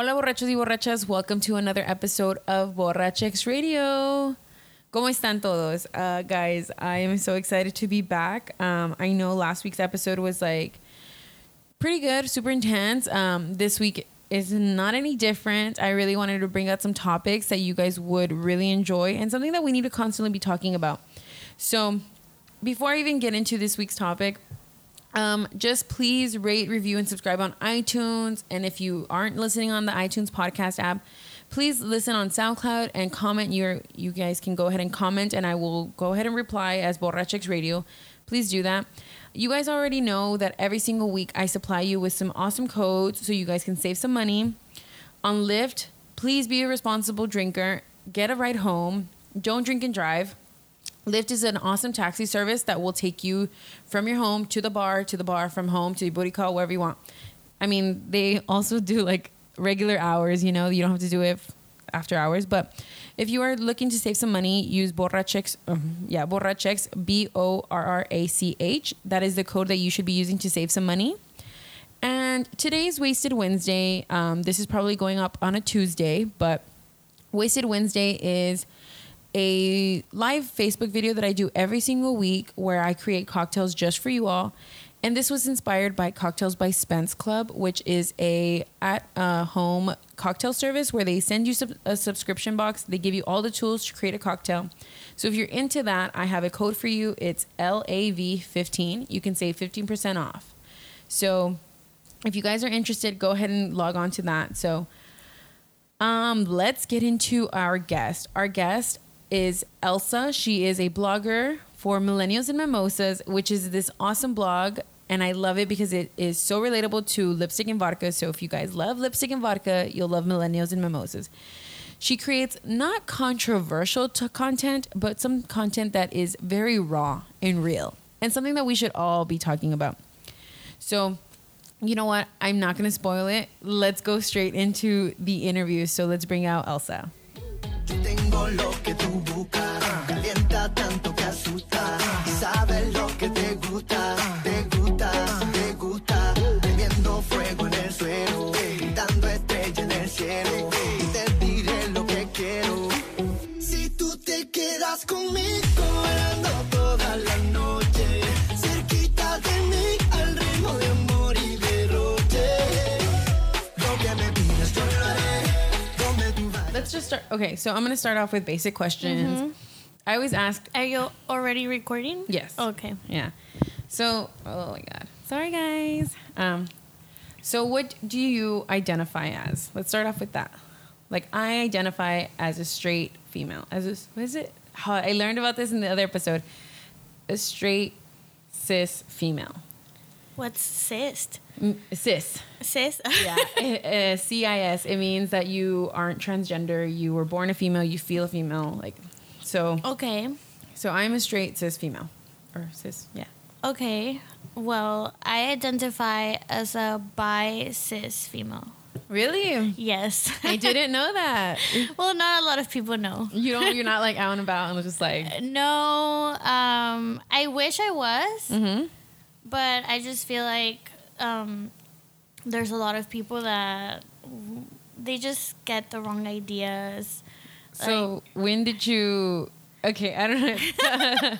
Hola borrachos y borrachas, welcome to another episode of Borrachx Radio. ¿Cómo están todos? Uh, guys, I am so excited to be back. Um, I know last week's episode was like pretty good, super intense. Um, this week is not any different. I really wanted to bring out some topics that you guys would really enjoy and something that we need to constantly be talking about. So, before I even get into this week's topic, um, just please rate, review, and subscribe on iTunes. And if you aren't listening on the iTunes podcast app, please listen on SoundCloud and comment. Your you guys can go ahead and comment, and I will go ahead and reply as Borrachx Radio. Please do that. You guys already know that every single week I supply you with some awesome codes so you guys can save some money. On Lyft, please be a responsible drinker. Get a ride home. Don't drink and drive. Lyft is an awesome taxi service that will take you from your home to the bar, to the bar, from home to the booty call, wherever you want. I mean, they also do like regular hours, you know, you don't have to do it after hours. But if you are looking to save some money, use Borrachx. Um, yeah, Borrachx, B O R R A C H. That is the code that you should be using to save some money. And today's Wasted Wednesday. Um, this is probably going up on a Tuesday, but Wasted Wednesday is a live Facebook video that I do every single week where I create cocktails just for you all. And this was inspired by Cocktails by Spence Club, which is a at uh, home cocktail service where they send you sub- a subscription box. They give you all the tools to create a cocktail. So if you're into that, I have a code for you. It's LAV15. You can save 15% off. So if you guys are interested, go ahead and log on to that. So um, let's get into our guest. Our guest is Elsa. She is a blogger for Millennials and Mimosas, which is this awesome blog. And I love it because it is so relatable to lipstick and vodka. So if you guys love lipstick and vodka, you'll love Millennials and Mimosas. She creates not controversial content, but some content that is very raw and real and something that we should all be talking about. So, you know what? I'm not going to spoil it. Let's go straight into the interview. So, let's bring out Elsa. Lo que tú buscas, calienta tanto que asusta, sabes lo que start. Okay, so I'm to start off with basic questions. I always ask, Are you already recording? yes. Okay. Yeah. So, oh my God. Sorry, guys. Um, so what do you identify as? Let's start off with that. Like, I identify as a straight female. As a, what is it? How I learned about this in the other episode. A straight cis female. What's cyst? Mm, Cis. Cis? Yeah. uh, CIS. It means that you aren't transgender. You were born a female. You feel a female. Like, so. okay. So I'm a straight cis female, or cis. Yeah. Okay. Well, I identify as a bi cis female. Really? Yes. I didn't know that. well, not a lot of people know. You don't. You're not like out and about and just like. No, um, I wish I was, Mm-hmm. But I just feel like um, there's a lot of people that they just get the wrong ideas. So when did you? Okay, I don't know.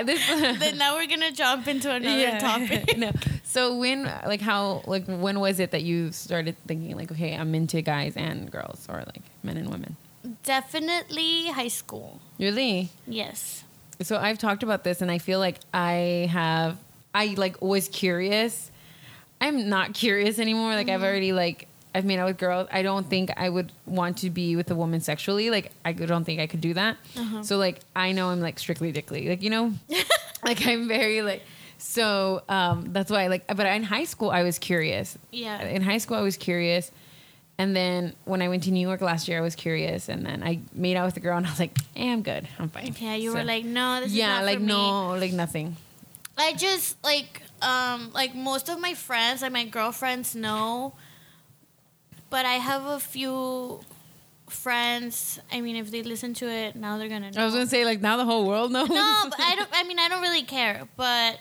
This, then now we're gonna jump into another topic. no. So when, like, how, like, when was it that you started thinking, like, okay, I'm into guys and girls, or like men and women? Definitely high school. Really? Yes. So I've talked about this, and I feel like I have, I like was curious. I'm not curious anymore. Like I've already like I've made out with girls. I don't think I would want to be with a woman sexually. Like I don't think I could do that. So like I know I'm like strictly dickly. Like you know, like I'm very like. So um, that's why like. But in high school I was curious. Yeah. In high school I was curious. And then when I went to New York last year, I was curious, and then I made out with a girl, and I was like, "Eh, I'm good, I'm fine." Yeah, you So- were like, no, this yeah, is not like for me. no, like nothing. I just like um like most of my friends, like my girlfriends know, but I have a few friends. I mean, if they listen to it now, they're gonna know. I was gonna say like now the whole world knows. no, but I don't. I mean, I don't really care. But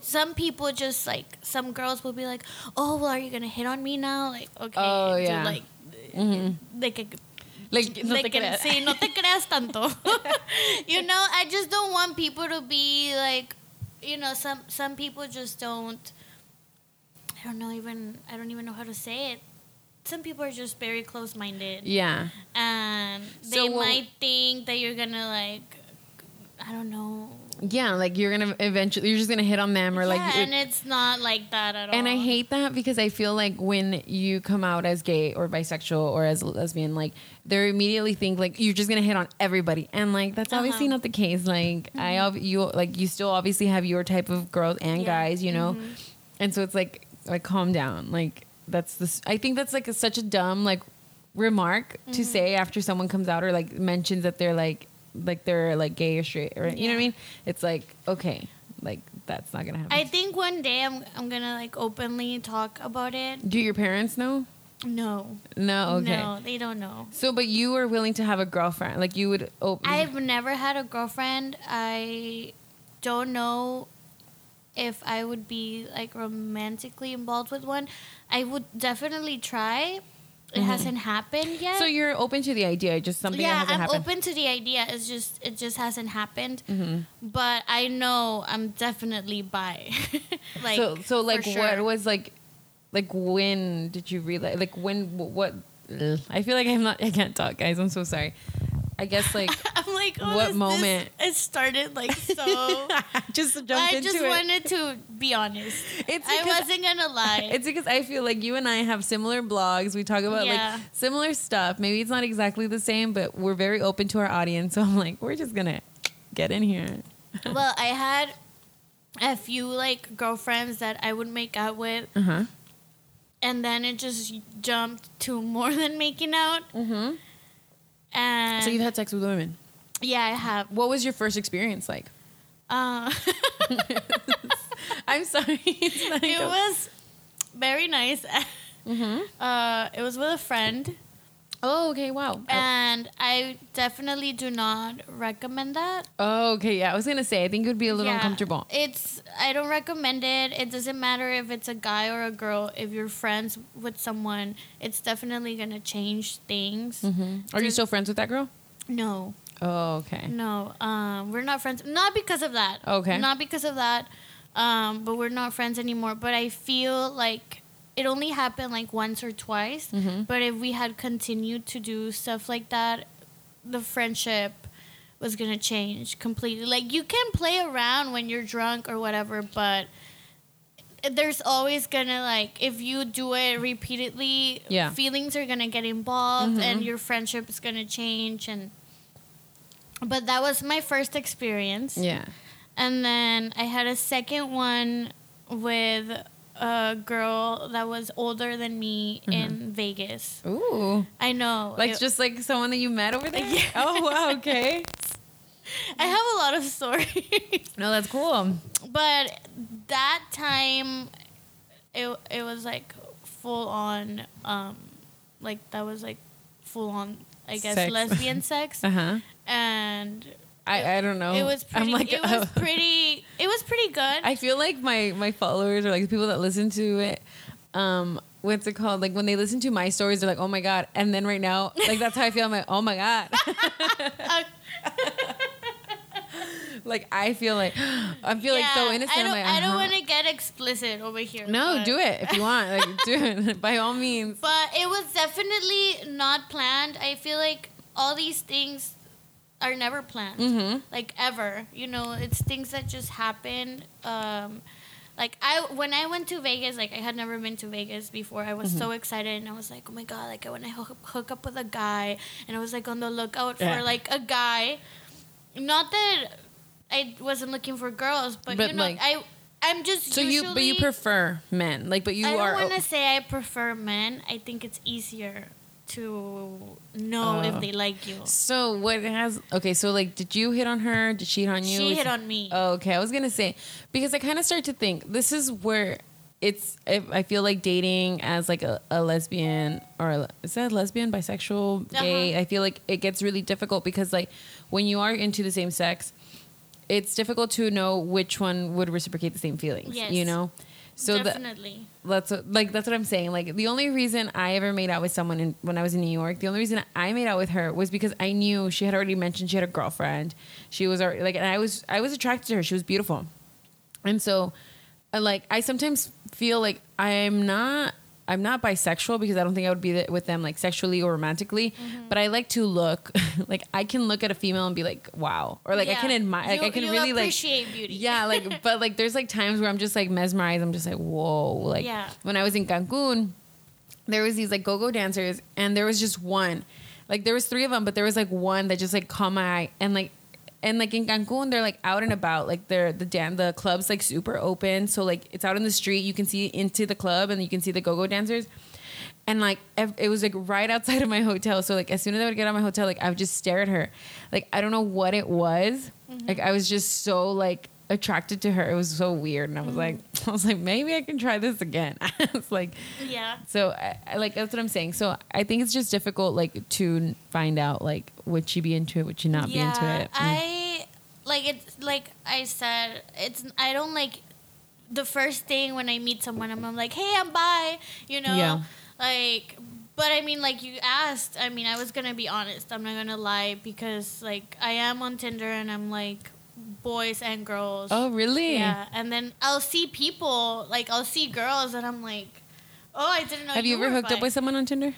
some people just like some girls will be like, "Oh, well, are you gonna hit on me now?" Like, okay, Oh, dude, yeah. like de que Like, no like te creas. sí, no te creas tanto. you know, I just don't want people to be like, you know, some some people just don't. I don't know even. I don't even know how to say it. Some people are just very close minded, Yeah. and So they might think that you're gonna like. I don't know. Yeah, like you're gonna eventually, you're just gonna hit on them or like. yeah, and it's not like that at all. and I hate that because I feel like when you come out as gay or bisexual or as lesbian, like they immediately think like you're just gonna hit on everybody, and like that's uh-huh. obviously Uh-huh. not the case. Like I, mm-hmm. ob- you like you still obviously have your type of girls and Yeah. guys, you know, mm-hmm. and so it's like like calm down. Like that's this. I think that's like a, such a dumb like remark to mm-hmm. say after someone comes out or like mentions that they're like like they're like gay or straight or you know what I mean. It's like okay, like that's not gonna happen. I think one day I'm I'm gonna like openly talk about it. Do your parents know? No. No, okay. No, they don't know. So, but you were willing to have a girlfriend, like you would. Oh, I've never had a girlfriend. I don't know if I would be like romantically involved with one. I would definitely try. It hasn't happened yet. Mm-hmm. so you're open to the idea, just something yeah, I'm happened. open to the idea. It's just it just hasn't happened. Mhm. But I know I'm definitely bi. like so, so like, sure. what was like, like when did you realize? Like when? What? ugh, I feel like I'm not. I can't talk, guys. I'm so sorry. I guess like I'm like, oh, what moment? This, it started like so. just jumped I into just it. wanted to be honest. It's I wasn't gonna lie. It's because I feel like you and I have similar blogs. We talk about Yeah. like similar stuff. Maybe it's not exactly the same, but we're very open to our audience. So I'm like, we're just gonna get in here. well, I had a few like girlfriends that I would make out with, Uh huh. and then it just jumped to more than making out. Mm-hmm. And So you've had sex with women. yeah, I have. What was your first experience like? Uh, I'm sorry. It's like it was very nice. Mhm. Uh, it was with a friend, Oh, okay. Wow. and I definitely do not recommend that. Oh, okay. Yeah, I was gonna say. I think it would be a little Yeah, uncomfortable. It's I don't recommend it. It doesn't matter if it's a guy or a girl. If you're friends with someone, it's definitely gonna change things. hmm Are you still friends with that girl? No, Oh, okay. no, um, we're not friends. Not because of that. Okay. Not because of that. Um, but we're not friends anymore. But I feel like it only happened like once or twice. Mhm. But if we had continued to do stuff like that, the friendship was gonna change completely. Like you can play around when you're drunk or whatever, but there's always gonna like if you do it repeatedly, Yeah. feelings are gonna get involved Mhm. and your friendship is gonna change and but that was my first experience. Yeah. And then I had a second one with a girl that was older than me in Vegas. Ooh. I know. Like it- just like someone that you met over there. Yeah. Oh wow. Okay. I have a lot of stories. No, that's cool. but that time it it was like full on um like that was like full on I guess Sex. lesbian sex Uh huh. and I I don't know. it was pretty I'm like, it was pretty it was pretty good. I feel like my my followers or like the people that listen to it, um, what's it called? Like when they listen to my stories, they're like, "Oh my god!" And then right now, like that's how I feel. I'm like, "Oh my god!" Like I feel like I feel like so innocent. I don't, like, I don't uh-huh. want to get explicit over here. No, but- do it if you want. Like, do it by all means. But it was definitely not planned. I feel like all these things are never planned. Mm-hmm. Like ever. You know, it's things that just happen. Um like I when I went to Vegas, like I had never been to Vegas before. I was Mm-hmm. so excited and I was like, "Oh my god, like I want to hook, hook up with a guy." And I was like on the lookout Yeah. for like a guy. Not that I wasn't looking for girls, but, But, you know, like- I I'm just So you, but you prefer men, like, but you are. I don't want to say I prefer men. I think it's easier to know Oh. if they like you. So what has? Okay, so like, did you hit on her? Did she hit on you? She hit on me. Oh, okay, I was gonna say because I kind of start to think this is where it's. I feel like dating as like a, a lesbian or a, is that lesbian, bisexual, gay? Uh-huh. I feel like it gets really difficult because like when you are into the same sex, it's difficult to know which one would reciprocate the same feelings. Yes. You know. So the, Definitely. that's what, like that's what I'm saying. Like the only reason I ever made out with someone in, when I was in New York, the only reason I made out with her was because I knew she had already mentioned she had a girlfriend. She was already, like, and I was I was attracted to her. She was beautiful, and so, like, I sometimes feel like I'm not. I'm not bisexual because I don't think I would be with them like sexually or romantically, Mm-hmm. but I like to look like I can look at a female and be like, wow, or like I can admire, like I can really like appreciate beauty. yeah, like but like there's like times where I'm just like mesmerized. I'm just like whoa. Like Yeah. when I was in Cancun, there was these like go-go dancers, and there was just one. Like there was three of them, but there was like one that just like caught my eye, and like and like in Cancun, they're like out and about. Like they're the dan- the club's like super open, so like it's out in the street. You can see into the club, and you can see the go-go dancers. And like ev- it was like right outside of my hotel, so like as soon as I would get out of my hotel, like I would just stare at her. Like I don't know what it was. Mm-hmm. Like I was just so like attracted to her. It was so weird, and I was like, I was like, maybe I can try this again. it's like, Yeah. so I, I like that's what I'm saying. So I think it's just difficult like to find out like would she be into it, would she not be into it. Mm. I like it's like I said, it's I don't like the first thing when I meet someone, I'm, I'm like, hey, I'm bi, you know, Yeah. like. But I mean, like you asked, I mean, I was gonna be honest. I'm not gonna lie because like I am on Tinder and I'm like boys and girls. oh really? Yeah, and then I'll see people like I'll see girls and I'm like, oh, I didn't know. Have you, ever were hooked up with someone on Tinder?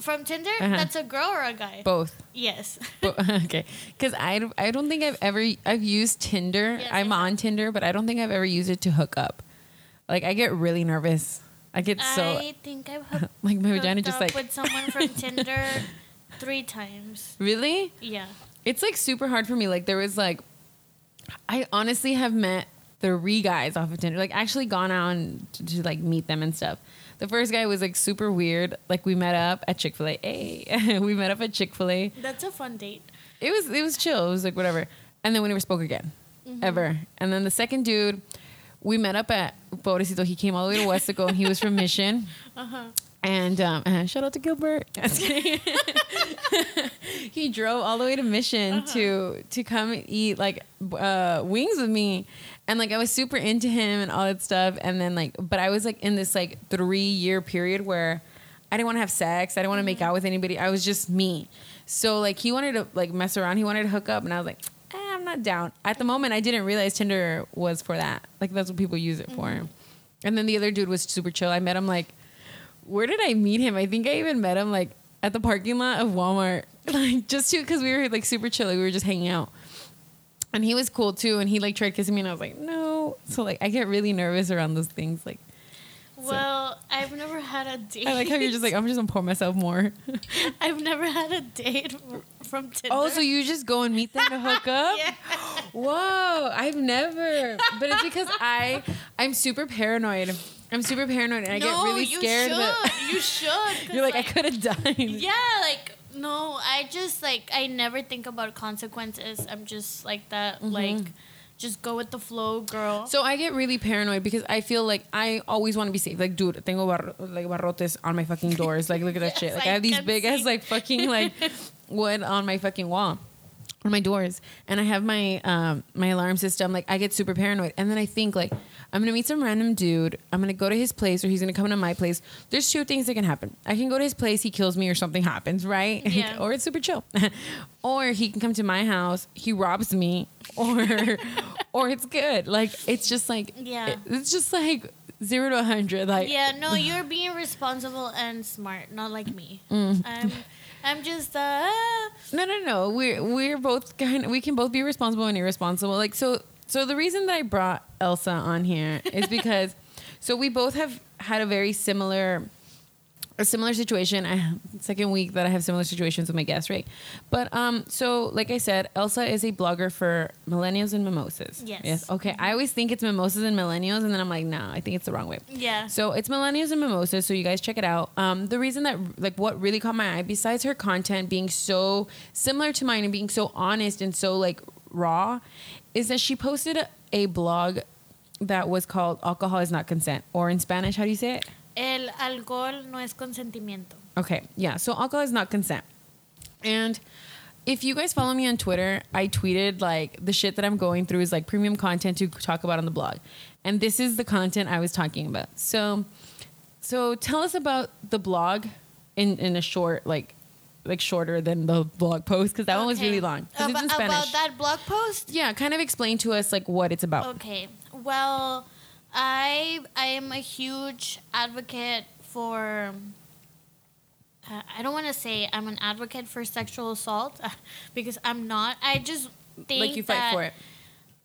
from Tinder? Uh-huh. That's a girl or a guy? Both. Yes. Bo- okay, because I, don't- I don't think I've ever I've used Tinder. Yes, I'm on Tinder, but I don't think I've ever used it to hook up. Like I get really nervous. I get so I think I've hooked, like my vagina just up like with someone from Tinder three times. really. Yeah. It's like super hard for me. Like there was like, I honestly have met three guys off of Tinder. Like actually gone out and to, to, like meet them and stuff. The first guy was like super weird. Like we met up at Chick Fil A. Hey, we met up at Chick Fil A. That's a fun date. It was it was chill. It was like whatever. And then we never spoke again, ever. And then the second dude, we met up at Pobrecito. He came all the way to Weslaco and he was from Mission. And um, uh, shout out to Gilbert. Just kidding. He drove all the way to Mission to to come eat like uh, wings with me, and like I was super into him and all that stuff. And then like, but I was like in this like three year period where I didn't want to have sex. I didn't want to make out with anybody. I was just me. So like he wanted to like mess around. He wanted to hook up, and I was like, eh, I'm not down. At the moment, I didn't realize Tinder was for that. Like that's what people use it for. And then the other dude was super chill. I met him like where did I meet him? I think I even met him like at the parking lot of Walmart, like just to because we were like super chill, like, we were just hanging out, and he was cool too. And he like tried kissing me, and I was like, no. So like I get really nervous around those things. Like Well, I've never had a date. I like how you're just like I'm just gonna pour myself more. I've never had a date from Tinder. oh, so you just go and meet them to hook up? Yeah. Whoa, I've never. But it's because I I'm super paranoid. I'm super paranoid, and I get no, really you scared should. that you should. you're like I could have died. Yeah, like no, I just like I never think about consequences. I'm just like that. Like, just go with the flow, girl. Mm-hmm. So I get really paranoid because I feel like I always want to be safe. Like, dude, tengo bar- like barrotes on my fucking doors. Like, look at that Yes, shit. Like, I I have these big ass like fucking like wood on my fucking wall, on my doors, and I have my um my alarm system. Like, I get super paranoid, and then I think like I'm gonna meet some random dude. I'm gonna go to his place, or he's gonna come to my place. There's two things that can happen. I can go to his place, he kills me, or something happens, right? Yeah. or it's super chill. or he can come to my house, he robs me, or or it's good. Like it's just like Yeah. it- it's just like zero to a hundred. Like yeah, no, you're being responsible and smart, not like me. Mm. I'm, I'm just uh. no, no, no. We're we're both kind. Of, we can both be responsible and irresponsible. Like so. So the reason that I brought Elsa on here is because so we both have had a very similar a similar situation. I second week that I have similar situations with my guests, right? But um, so like I said, Elsa is a blogger for millennials and mimosas. Yes. Yes. Okay. I always think it's mimosas and millennials, and then I'm like, no, I think it's the wrong way. Yeah. So it's millennials and mimosas. So you guys check it out. Um, the reason that like what really caught my eye, besides her content being so similar to mine and being so honest and so like raw, is that she posted a, blog that was called "Alcohol Is Not Consent," or in Spanish, how do you say it? El alcohol no es consentimiento. Okay, yeah. So alcohol is not consent, and if you guys follow me on Twitter, I tweeted like the shit that I'm going through is like premium content to talk about on the blog. And this is the content I was talking about. So so tell us about the blog in in a short like like shorter than the blog post because that one was Okay. really long. 'cause it's in About, Spanish. about that blog post? Yeah, kind of explain to us like what it's about. Okay. Well, I I am a huge advocate for. Uh, I don't want to say I'm an advocate for sexual assault because I'm not. I just think Like you fight that, for it.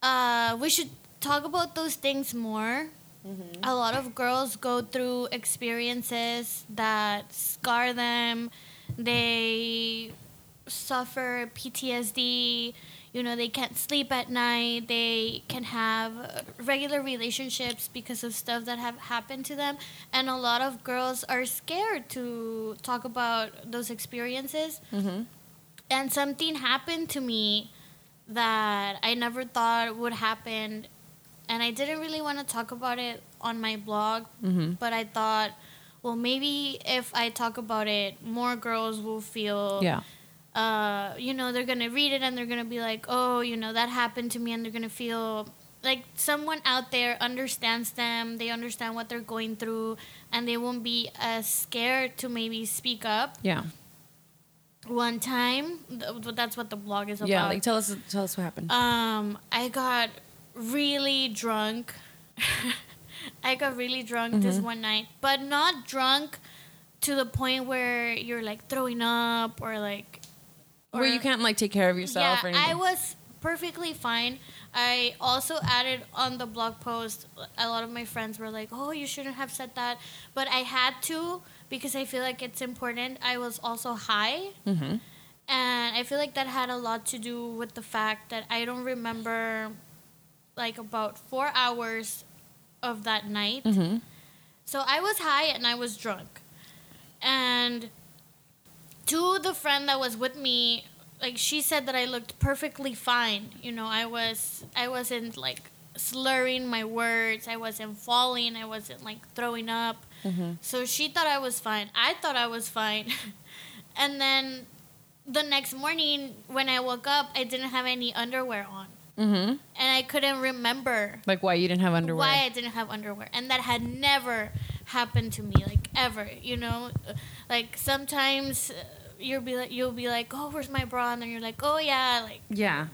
Uh, we should talk about those things more. Mm-hmm. A lot of girls go through experiences that scar them. They suffer PTSD. You know, they can't sleep at night. They can have regular relationships because of stuff that have happened to them. And a lot of girls are scared to talk about those experiences. Mm-hmm. And something happened to me that I never thought would happen. And I didn't really want to talk about it on my blog, Mm-hmm. but I thought, well, maybe if I talk about it, more girls will feel Yeah. uh, you know, they're gonna read it and they're gonna be like, oh, you know, that happened to me, and they're gonna feel like someone out there understands them, they understand what they're going through, and they won't be as scared to maybe speak up. Yeah. One time, th- that's what the blog is about. Yeah. Like tell us tell us what happened. Um, I got really drunk. I got really drunk Mm-hmm. this one night, but not drunk to the point where you're like throwing up or like. Where you can't like take care of yourself yeah, or anything. I was perfectly fine. I also added on the blog post. A lot of my friends were like, "Oh, you shouldn't have said that," but I had to because I feel like it's important. I was also high, mm-hmm. and I feel like that had a lot to do with the fact that I don't remember like about four hours of that night. Mm-hmm. So I was high and I was drunk. And to the friend that was with me, like she said that I looked perfectly fine. You know, I was I wasn't like slurring my words. I wasn't falling. I wasn't like throwing up. Mm-hmm. So she thought I was fine. I thought I was fine. and then the next morning when I woke up, I didn't have any underwear on. Mm-hmm. And I couldn't remember Like why you didn't have underwear. why I didn't have underwear, and that had never happened to me, like ever. You know, like sometimes uh, you'll be like, you'll be like, oh, where's my bra? And then you're like, oh yeah, like. Yeah.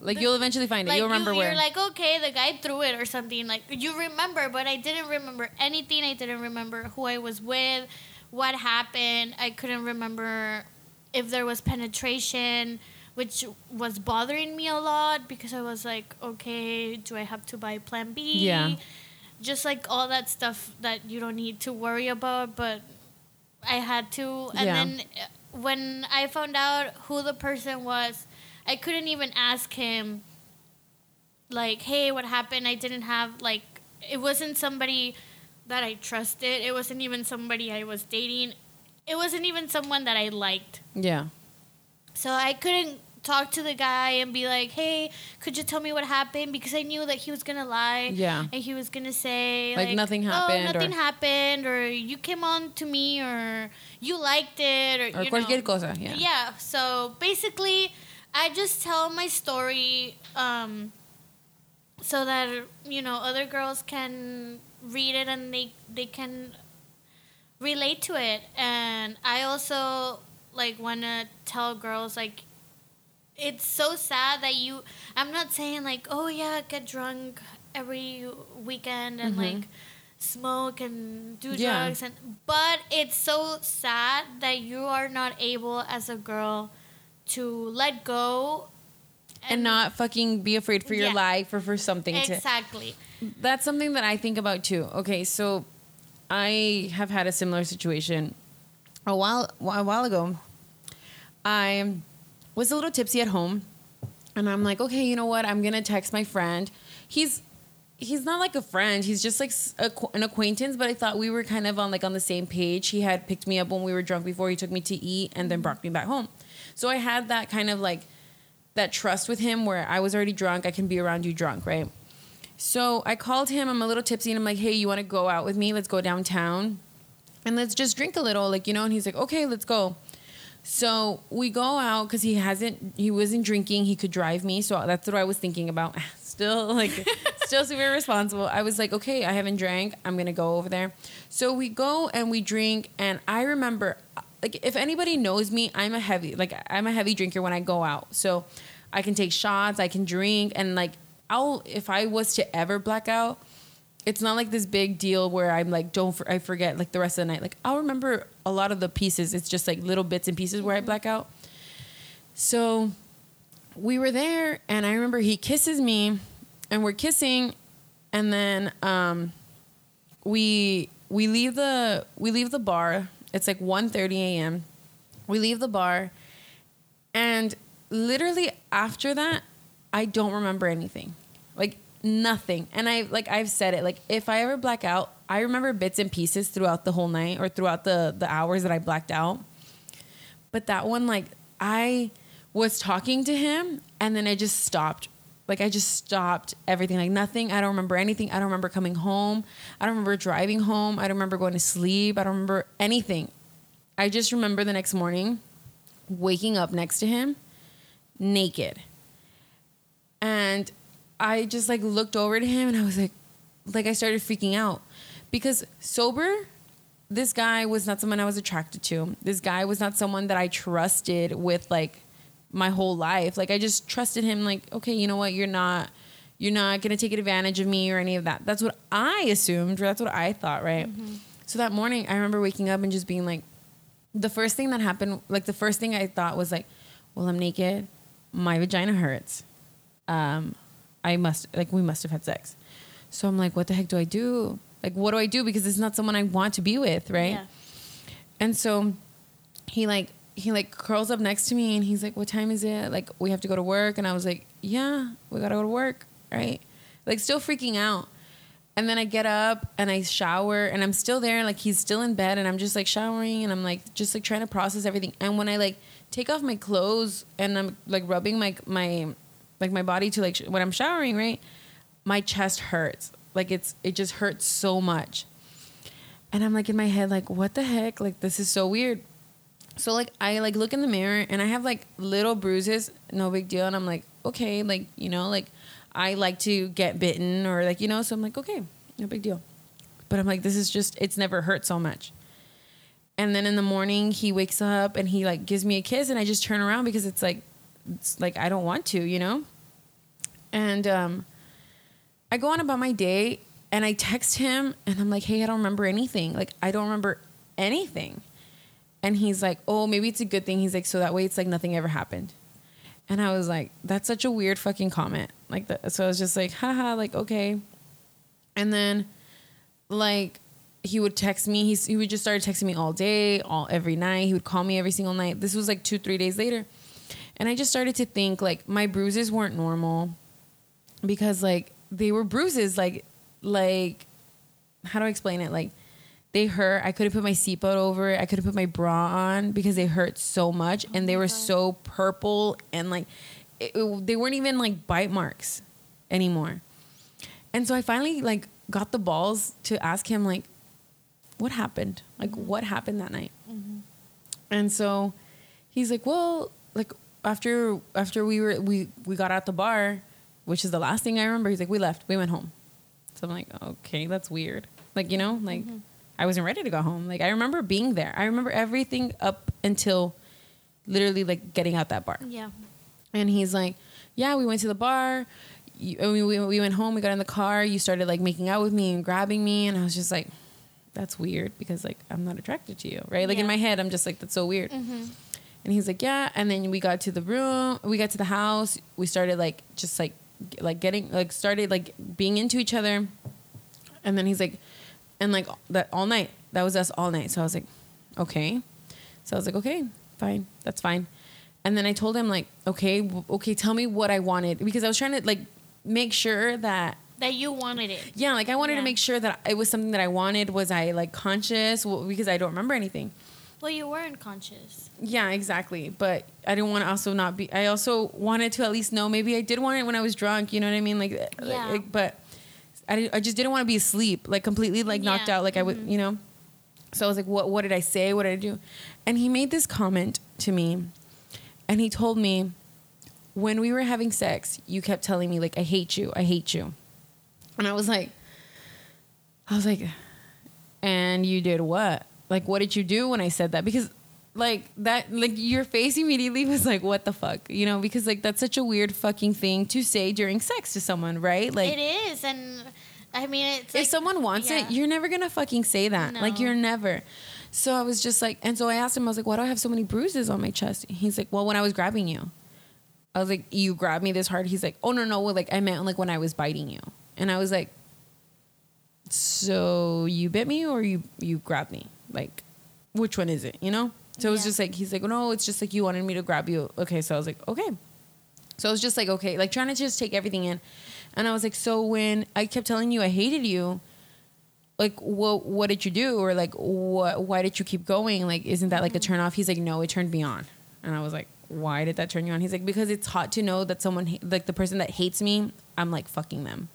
Like The- you'll eventually find it. Like you'll remember you, where. You're like, okay, the guy threw it or something. Like you remember, but I didn't remember anything. I didn't remember who I was with, what happened. I couldn't remember if there was penetration, which was bothering me a lot because I was like, okay, do I have to buy Plan B? Yeah. Just like all that stuff that you don't need to worry about, but I had to. And Yeah. then uh, when I found out who the person was, I couldn't even ask him, like, hey, what happened? I didn't have, like, it wasn't somebody that I trusted. It wasn't even somebody I was dating. It wasn't even someone that I liked. yeah. So I couldn't talk to the guy and be like, hey, could you tell me what happened? Because I knew that he was going to lie. Yeah. And he was going to say, Like, like, nothing Oh, happened nothing or- happened. Or you came on to me or you liked it. Or, Or cualquier know. cosa. Yeah. Yeah. So basically, I just tell my story um, so that you know other girls can read it and they they can relate to it. And I also like want to tell girls like it's so sad that you. I'm not saying like oh yeah get drunk every weekend and Mhm. like smoke and do Yeah. drugs and but it's so sad that you are not able as a girl to let go And not fucking be afraid for your Yeah. life or for something to. exactly That's something that I think about too. Okay, so I have had a similar situation a while a while ago. I was a little tipsy at home, and I'm like, okay, you know what? I'm gonna text my friend. He's he's not like a friend. He's just like an acquaintance. But I thought we were kind of on like on the same page. He had picked me up when we were drunk before. He took me to eat and then brought me back home. So I had that kind of like that trust with him where I was already drunk. I can be around you drunk, right? So I called him. I'm a little tipsy, and I'm like, "Hey, you want to go out with me? Let's go downtown, and let's just drink a little, like you know." And he's like, "Okay, let's go." So we go out because he hasn't, he wasn't drinking. He could drive me. So that's what I was thinking about. Still, like, still super responsible. I was like, okay, I haven't drank. I'm going to go over there. So we go and we drink. And I remember, like, if anybody knows me, I'm a heavy, like, I'm a heavy drinker when I go out. So I can take shots, I can drink. And, like, I'll, if I was to ever black out, it's not like this big deal where I'm like, don't for, I forget like the rest of the night. Like I'll remember a lot of the pieces. It's just like little bits and pieces where I black out. So we were there, and I remember he kisses me, and we're kissing, and then um, we we leave the we leave the bar. It's like 1.30 a.m. We leave the bar, and literally after that, I don't remember anything. Nothing. And I like I've said it. Like if I ever black out, I remember bits and pieces throughout the whole night or throughout the the hours that I blacked out. But that one, like I was talking to him, and then I just stopped. Like I just stopped everything. Like nothing. I don't remember anything. I don't remember coming home. I don't remember driving home. I don't remember going to sleep. I don't remember anything. I just remember the next morning waking up next to him naked. And I just like looked over to him and I was like, like I started freaking out because sober, this guy was not someone I was attracted to. This guy was not someone that I trusted with like my whole life. Like I just trusted him. Like okay, you know what? You're not, you're not gonna take advantage of me or any of that. That's what I assumed. Or that's what I thought. Right. So that morning, I remember waking up and just being like, the first thing that happened, like the first thing I thought was like, well, I'm naked. My vagina hurts. Um, I must like we must have had sex. So I'm like, what the heck do I do? Like, what do I do? Because it's not someone I want to be with, right? Yeah. And so he like he like curls up next to me and he's like, What time is it? Like we have to go to work. And I was like, Yeah, we gotta go to work, right? Like still freaking out. And then I get up and I shower and I'm still there, like he's still in bed and I'm just like showering and I'm like just like trying to process everything. And when I like take off my clothes and I'm like rubbing my my like my body to like sh- when I'm showering, right? My chest hurts. Like it's it just hurts so much. And I'm like in my head, like, what the heck? Like this is so weird. So like I like look in the mirror and I have like little bruises, no big deal. And I'm like, okay, like, you know, like I like to get bitten or like, you know, so I'm like, okay, no big deal. But I'm like, this is just it's never hurt so much. And then in the morning he wakes up and he like gives me a kiss and I just turn around because it's like like I don't want to, you know? And um I go on about my day and I text him and I'm like, hey, I don't remember anything. Like, I don't remember anything. And he's like, oh, maybe it's a good thing. He's like, so that way it's like nothing ever happened. And I was like, that's such a weird fucking comment. Like, so I was just like, haha, like, okay. And then, like, he would text me. He's, he would just start texting me all day, all every night. He would call me every single night. This was like two, three days later. And I just started to think, like, my bruises weren't normal because like they were bruises like like how do I explain it? Like they hurt. I could have put my seatbelt over it. I could have put my bra on because they hurt so much oh and they were so purple and like it, it- they weren't even like bite marks anymore. And so I finally like got the balls to ask him like what happened? Like mm-hmm. what happened that night? Mm-hmm. And so he's like, "Well, like after after we were we we got out the bar, which is the last thing I remember. He's like, we left, we went home. So I'm like, okay, that's weird. Like you know, like mm-hmm. I wasn't ready to go home. Like I remember being there. I remember everything up until literally like getting out that bar. Yeah. And he's like, yeah, we went to the bar. You, and we, we, we went home. We got in the car. You started like making out with me and grabbing me. And I was just like, that's weird because like I'm not attracted to you, right? Like in my head, I'm just like, that's so weird. Mm-hmm. And he's like, yeah. And then we got to the room. We got to the house. We started like just like like getting like started like being into each other. And then he's like, and like that all night. That was us all night. So I was like, okay. So I was like, okay, fine, that's fine. And then I told him like, okay, w- okay, tell me what I wanted because I was trying to like make sure that That you wanted it. yeah, like I wanted Yeah. to make sure that it was something that I wanted. Was I like conscious? Well, because I don't remember anything. Well, you weren't conscious. Yeah, exactly. But I didn't want to also not be. I also wanted to at least know. Maybe I did want it when I was drunk. You know what I mean? Like, Yeah. like but I, I just didn't want to be asleep, like completely like knocked Yeah. out. Like I would, mm-hmm. you know. So I was like, what what did I say? What did I do? And he made this comment to me and he told me when we were having sex, you kept telling me like I hate you, I hate you. And I was like I was like and you did what? Like what did you do when I said that? Because like that like your face immediately was like what the fuck? You know because like that's such a weird fucking thing to say during sex to someone right? Like it is, and I mean, it's if like- someone wants yeah. it you're never gonna fucking say that. Like you're never. So i was just like and so i asked him i was like why do i have so many bruises on my chest? He's like well when i was grabbing you. I was like you grabbed me this hard? He's like oh no no well, like i meant like when i was biting you. And i was like so you bit me or you you grabbed me like which one is it you know so it was Yeah. just like he's like no it's just like you wanted me to grab you okay so i was like okay so I was just like, okay, like trying to just take everything in. And I was like, so when I kept telling you I hated you, like what what did you do? Or like what why did you keep going? Like, isn't that like a mm-hmm. turn off? He's like, no, it turned me on. And I was like, why did that turn you on? He's like, because it's hot to know that someone like the person that hates me, I'm like fucking them.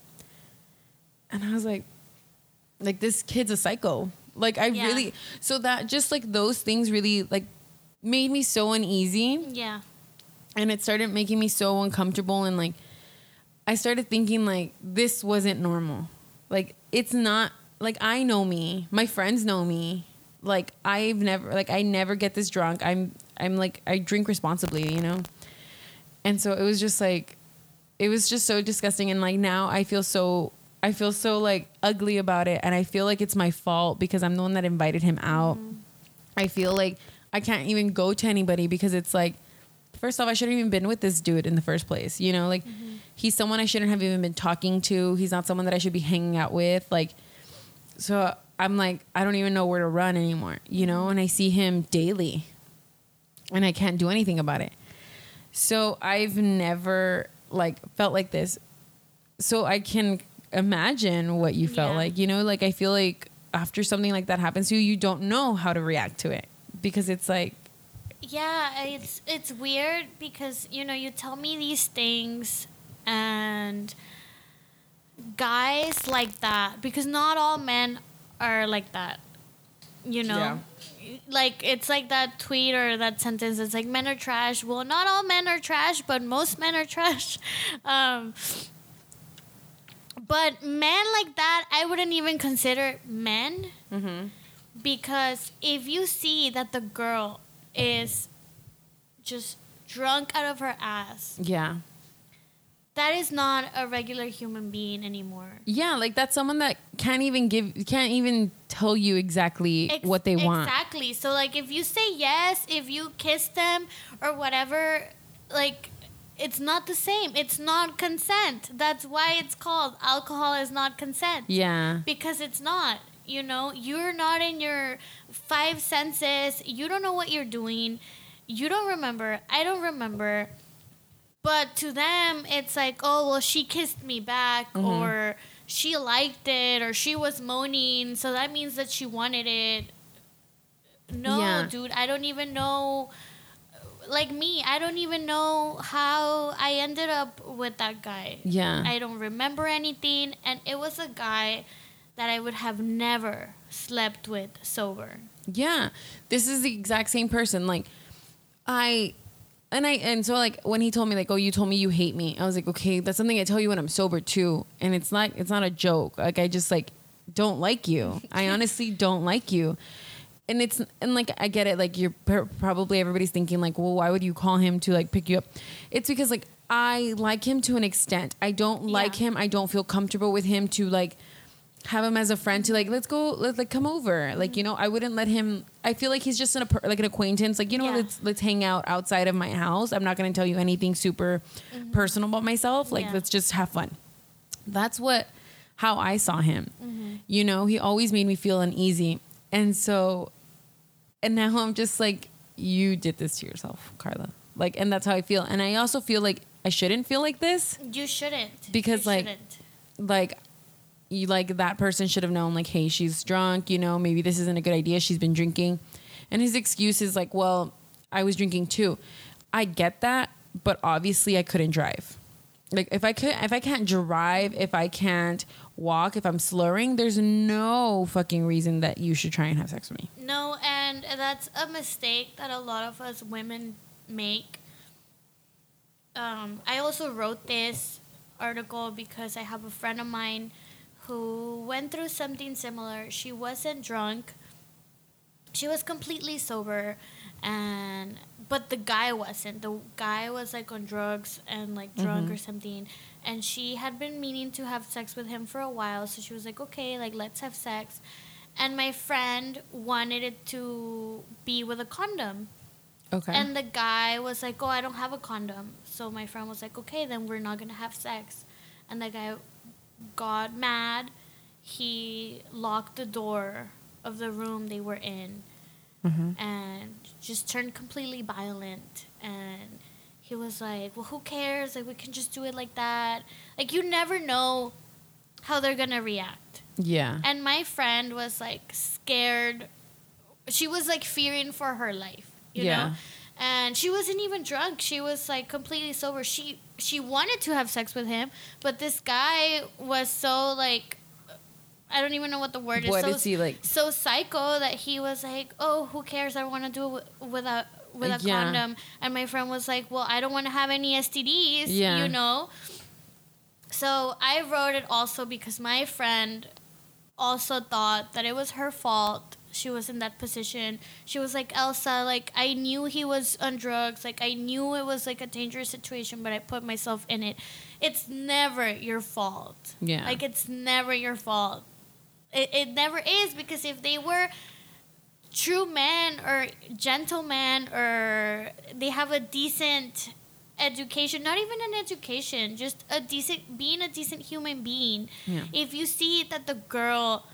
And I was like, like this kid's a psycho. Like I Yeah. really so that just like those things really like made me so uneasy. Yeah, and it started making me so uncomfortable and like i started thinking like this wasn't normal. Like it's not like i know me. My friends know me. Like i've never like i never get this drunk. I'm i'm like i drink responsibly you know? And so it was just like it was just so disgusting. And like now i feel so i feel so like ugly about it and i feel like it's my fault because i'm the one that invited him out. Mm-hmm. I feel like i can't even go to anybody because it's like first off i shouldn't even been with this dude in the first place you know? Like mm-hmm. he's someone i shouldn't have even been talking to. He's not someone that i should be hanging out with like so i'm like i don't even know where to run anymore you know? And i see him daily and i can't do anything about it. So I've never like felt like this. So I can imagine what you felt Yeah. like. You know, like I feel like after something like that happens to you, you don't know how to react to it because it's like yeah. It's it's weird because you know you tell me these things, and guys like that because not all men are like that. You know. Like it's like that tweet or that sentence. It's like men are trash. Well, not all men are trash, but most men are trash. Um, but men like that, I wouldn't even consider men mm-hmm. because if you see that the girl is just drunk out of her ass, yeah. that is not a regular human being anymore. Yeah, like that's someone that can't even give can't even tell you exactly Ex- what they want. Exactly. So like if you say yes, if you kiss them or whatever, like it's not the same. It's not consent. That's why it's called alcohol is not consent. Yeah. Because it's not. You know, you're not in your five senses. You don't know what you're doing. You don't remember. I don't remember. But to them, it's like, oh, well, she kissed me back, Mm-hmm. or she liked it, or she was moaning, so that means that she wanted it. No, Yeah. dude, I don't even know. Like me, I don't even know how I ended up with that guy. Yeah. I don't remember anything, and it was a guy that I would have never slept with sober. Yeah. This is the exact same person. Like I and I and so like when he told me like, "Oh, you told me you hate me." I was like, "Okay, that's something I tell you when I'm sober too." And it's not it's not a joke. Like I just like don't like you. I honestly don't like you. And it's and like I get it like you're probably everybody's thinking like, "Well, why would you call him to like pick you up?" It's because like I like him to an extent. I don't like Yeah. him. I don't feel comfortable with him to like have him as a friend to like let's go let like come over like you know i wouldn't let him i feel like he's just an, like an acquaintance like you know Yeah. let's let's hang out outside of my house i'm not going to tell you anything super mm-hmm. personal about myself like Yeah. let's just have fun that's what how i saw him mm-hmm. you know he always made me feel uneasy and so and now i'm just like you did this to yourself carla. Like and that's how i feel. And i also feel like i shouldn't feel like this. You shouldn't. Because, You like, shouldn't. like you like that person should have known like hey she's drunk you know maybe this isn't a good idea she's been drinking. And his excuse is like well i was drinking too. I get that but obviously i couldn't drive. Like if i could if i can't drive if i can't walk, if I'm slurring, there's no fucking reason that you should try and have sex with me. No, and that's a mistake that a lot of us women make. Um, I also wrote this article because I have a friend of mine who went through something similar. She wasn't drunk. She was completely sober and but the guy wasn't. The guy was like on drugs and like drunk or something. And she had been meaning to have sex with him for a while, so she was like, "Okay, like let's have sex." And my friend wanted it to be with a condom. Okay. And the guy was like, "Oh, I don't have a condom." So my friend was like, "Okay, then we're not gonna have sex." And the guy got mad. He locked the door of the room they were in, Mhm. and just turned completely violent. And he was like, "Well, who cares? Like, we can just do it like that. Like, you never know how they're gonna react." yeah. And my friend was like scared. She was like fearing for her life, you Yeah. know? And she wasn't even drunk. She was like completely sober. She she wanted to have sex with him, but this guy was so like I don't even know what the word What is. So, is he like? so psycho that he was like, "Oh, who cares? I want to do it wi- with a with a uh, Yeah. condom." And my friend was like, "Well, I don't want to have any STDs, Yeah. you know." So I wrote it also because my friend also thought that it was her fault. She was in that position. She was like, Elsa, like, I knew he was on drugs. Like, I knew it was like a dangerous situation, but I put myself in it. It's never your fault. Yeah. Like, it's never your fault. It, it never is because if they were true men or gentlemen or they have a decent education, not even an education, just a decent, being a decent human being. Yeah. If you see that the girl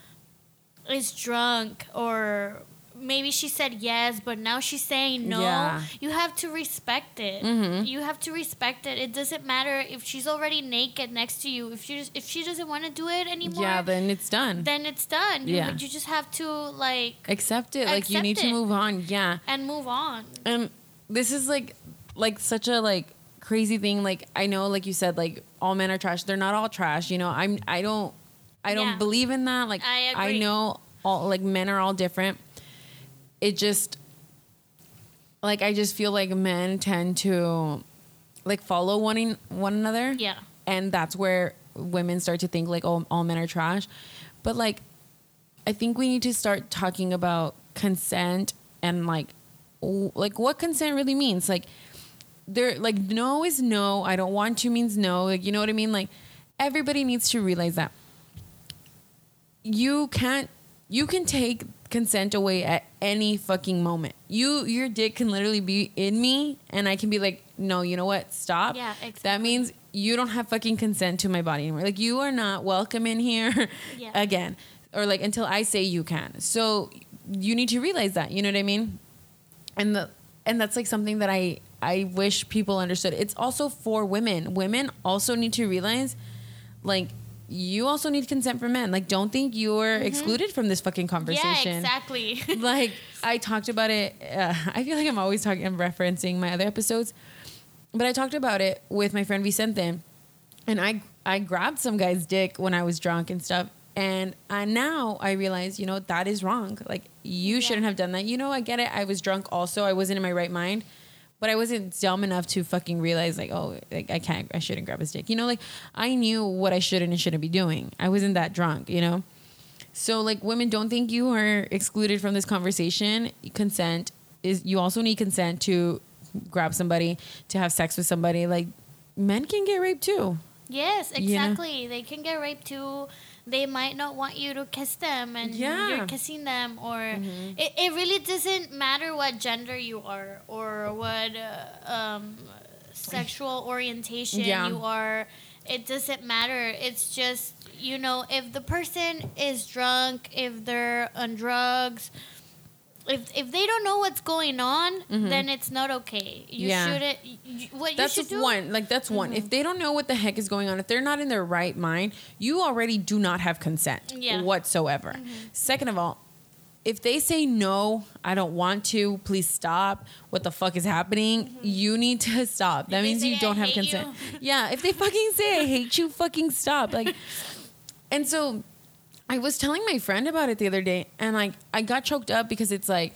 is drunk or maybe she said yes, but now she's saying no, Yeah. you have to respect it. Mhm. You have to respect it. It doesn't matter if she's already naked next to you. If she just, if she doesn't want to do it anymore, Yeah, then it's done. then it's done. You, Yeah. you just have to like Accept it. Like you Accept need to move on. Yeah. and move on. And this is like like such a like crazy thing. Like I know, like you said, like all men are trash. They're not all trash. You know, I'm I don't I don't Yeah. believe in that. Like I agree. know all like men are all different. It just like I just feel like men tend to like follow one in, one another. Yeah. And that's where women start to think like oh all men are trash. But like I think we need to start talking about consent and like w- like what consent really means. Like there like no is no. I don't want to means no. Like you know what I mean? Like everybody needs to realize that you can't you can take consent away at any fucking moment. You your dick can literally be in me and I can be like, "No, you know what? Stop." Yeah, exactly. That means you don't have fucking consent to my body anymore. Like you are not welcome in here Yeah. again or like until I say you can. So you need to realize that, you know what I mean? And the and that's like something that I I wish people understood. It's also for women. Women also need to realize like you also need consent from men. Like don't think you're excluded from this fucking conversation Mm-hmm. Yeah, exactly. like I talked about it. Uh, I feel like I'm always talking, I'm referencing my other episodes, but I talked about it with my friend Vicente, and I I grabbed some guy's dick when I was drunk and stuff, and I, now I realize you know that is wrong. Like you Yeah. shouldn't have done that. You know I get it. I was drunk also. I wasn't in my right mind. But I wasn't dumb enough to fucking realize like, oh, like I can't, I shouldn't grab his dick. You know, like I knew what I shouldn't and shouldn't be doing. I wasn't that drunk, you know. So like women don't think you are excluded from this conversation. Consent is you also need consent to grab somebody, to have sex with somebody. Like men can get raped too. Yes, You know? exactly. They can get raped too. They might not want you to kiss them, and Yeah. Mm-hmm. you're kissing them, or it, it really doesn't matter what gender you are or what uh, um, sexual orientation Yeah. you are. It doesn't matter. It's just you know if the person is drunk, if they're on drugs. If, if they don't know what's going on, then it's not okay. You Mm-hmm. Yeah. shouldn't. You, what That's you should do, Mm-hmm. one. Like that's one. If they don't know what the heck is going on, if they're not in their right mind, you already do not have consent Yeah. Mm-hmm. whatsoever. Second of all, if they say no, I don't want to, please stop. What the fuck is happening? You need to stop. That Mm-hmm. means you don't have consent. you." Yeah, if they fucking say I hate you, fucking stop. Like And so I was telling my friend about it the other day and like I got choked up because it's like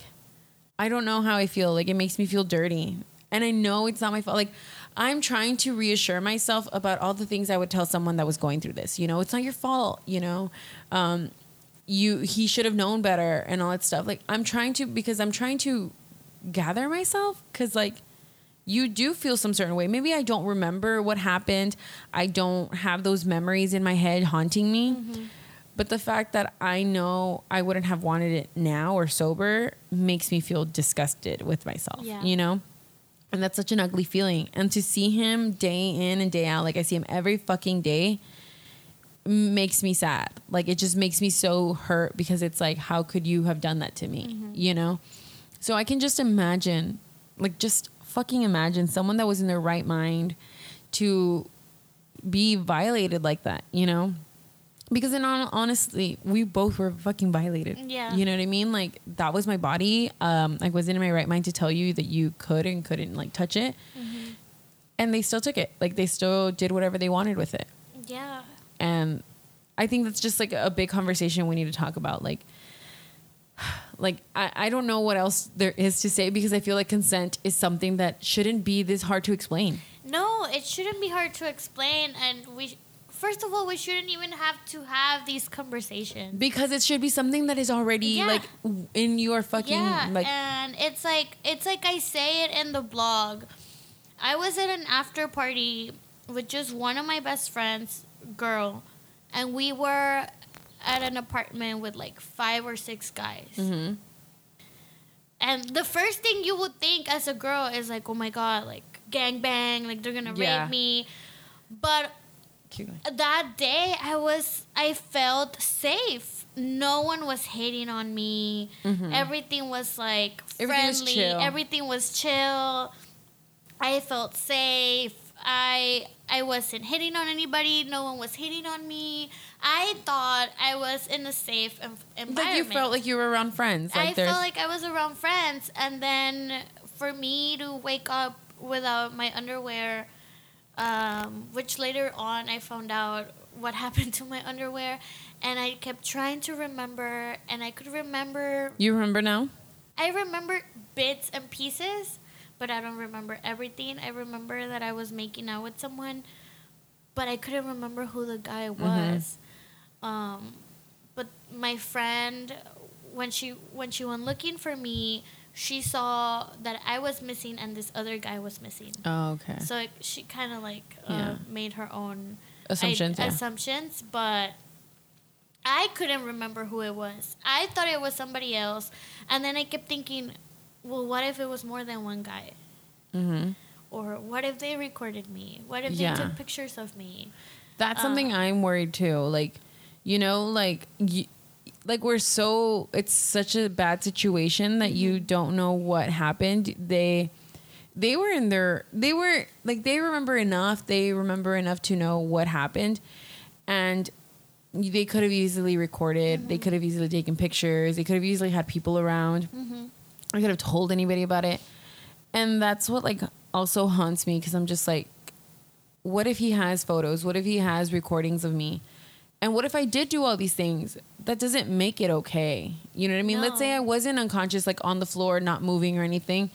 I don't know how I feel. Like it makes me feel dirty. And I know it's not my fault. Like I'm trying to reassure myself about all the things I would tell someone that was going through this. You know, it's not your fault, you know. Um you he should have known better and all that stuff. Like I'm trying to because I'm trying to gather myself cuz like you do feel some certain way. Maybe I don't remember what happened. I don't have those memories in my head haunting me. But the fact that I know I wouldn't have wanted it now or sober makes me feel disgusted with myself, Yeah. you know? And that's such an ugly feeling. And to see him day in and day out, like I see him every fucking day, makes me sad. Like it just makes me so hurt because it's like, how could you have done that to me? Mm-hmm. You know? So I can just imagine, like, just fucking imagine someone that was in their right mind to be violated like that, you know? Because in hon- honestly, we both were fucking violated. Yeah. You know what I mean? Like that was my body. Um, I wasn't in my right mind to tell you that you could and couldn't like touch it. And they still took it. Like they still did whatever they wanted with it Yeah. and i think that's just like a big conversation we need to talk about like like I, I don't know what else there is to say because i feel like consent is something that shouldn't be this hard to explain No, it shouldn't be hard to explain, and we. First of all, we shouldn't even have to have these conversations. because it should be something that is already Yeah. like in your fucking yeah, like and it's like it's like I say it in the blog. I was at an after party with just one of my best friends, girl, and we were at an apartment with like five or six guys. Mhm. And the first thing you would think as a girl is like, oh my god, like gangbang, like they're gonna Yeah. rape me. But Going. that day I was I felt safe. No one was hating on me. Everything was like Mm-hmm. Everything was friendly. chill. Everything was chill. I felt safe. I I wasn't hitting on anybody. No one was hitting on me. I thought I was in a safe environment. like you felt like you were around friends like I there's felt like I was around friends, and then for me to wake up without my underwear, um, which later on I found out what happened to my underwear, and I kept trying to remember, and I could remember. you remember now I remember bits and pieces, but I don't remember everything. I remember that I was making out with someone, but I couldn't remember who the guy was. Um, but my friend, when she when she went looking for me, she saw that I was missing and this other guy was missing. oh okay So it, she kind of like uh, Yeah. made her own assumptions I- yeah. assumptions, but I couldn't remember who it was. I thought it was somebody else, and then I kept thinking, well, what if it was more than one guy? mm-hmm. Or what if they recorded me? What if they took pictures of me? That's something Uh. I'm worried too. Like, you know, like you, like we're so it's such a bad situation that you Mm-hmm. don't know what happened. They they were in their they were like they remember enough. They remember enough to know what happened, and they could have easily recorded. Mm-hmm. They could have easily taken pictures. They could have easily had people around. Mm-hmm. I could have told anybody about it. And that's what like also haunts me because I'm just like, what if he has photos? What if he has recordings of me? And what if I did do all these things? That doesn't make it okay. You know what I mean? Let's say I wasn't unconscious, like on the floor, not moving or anything.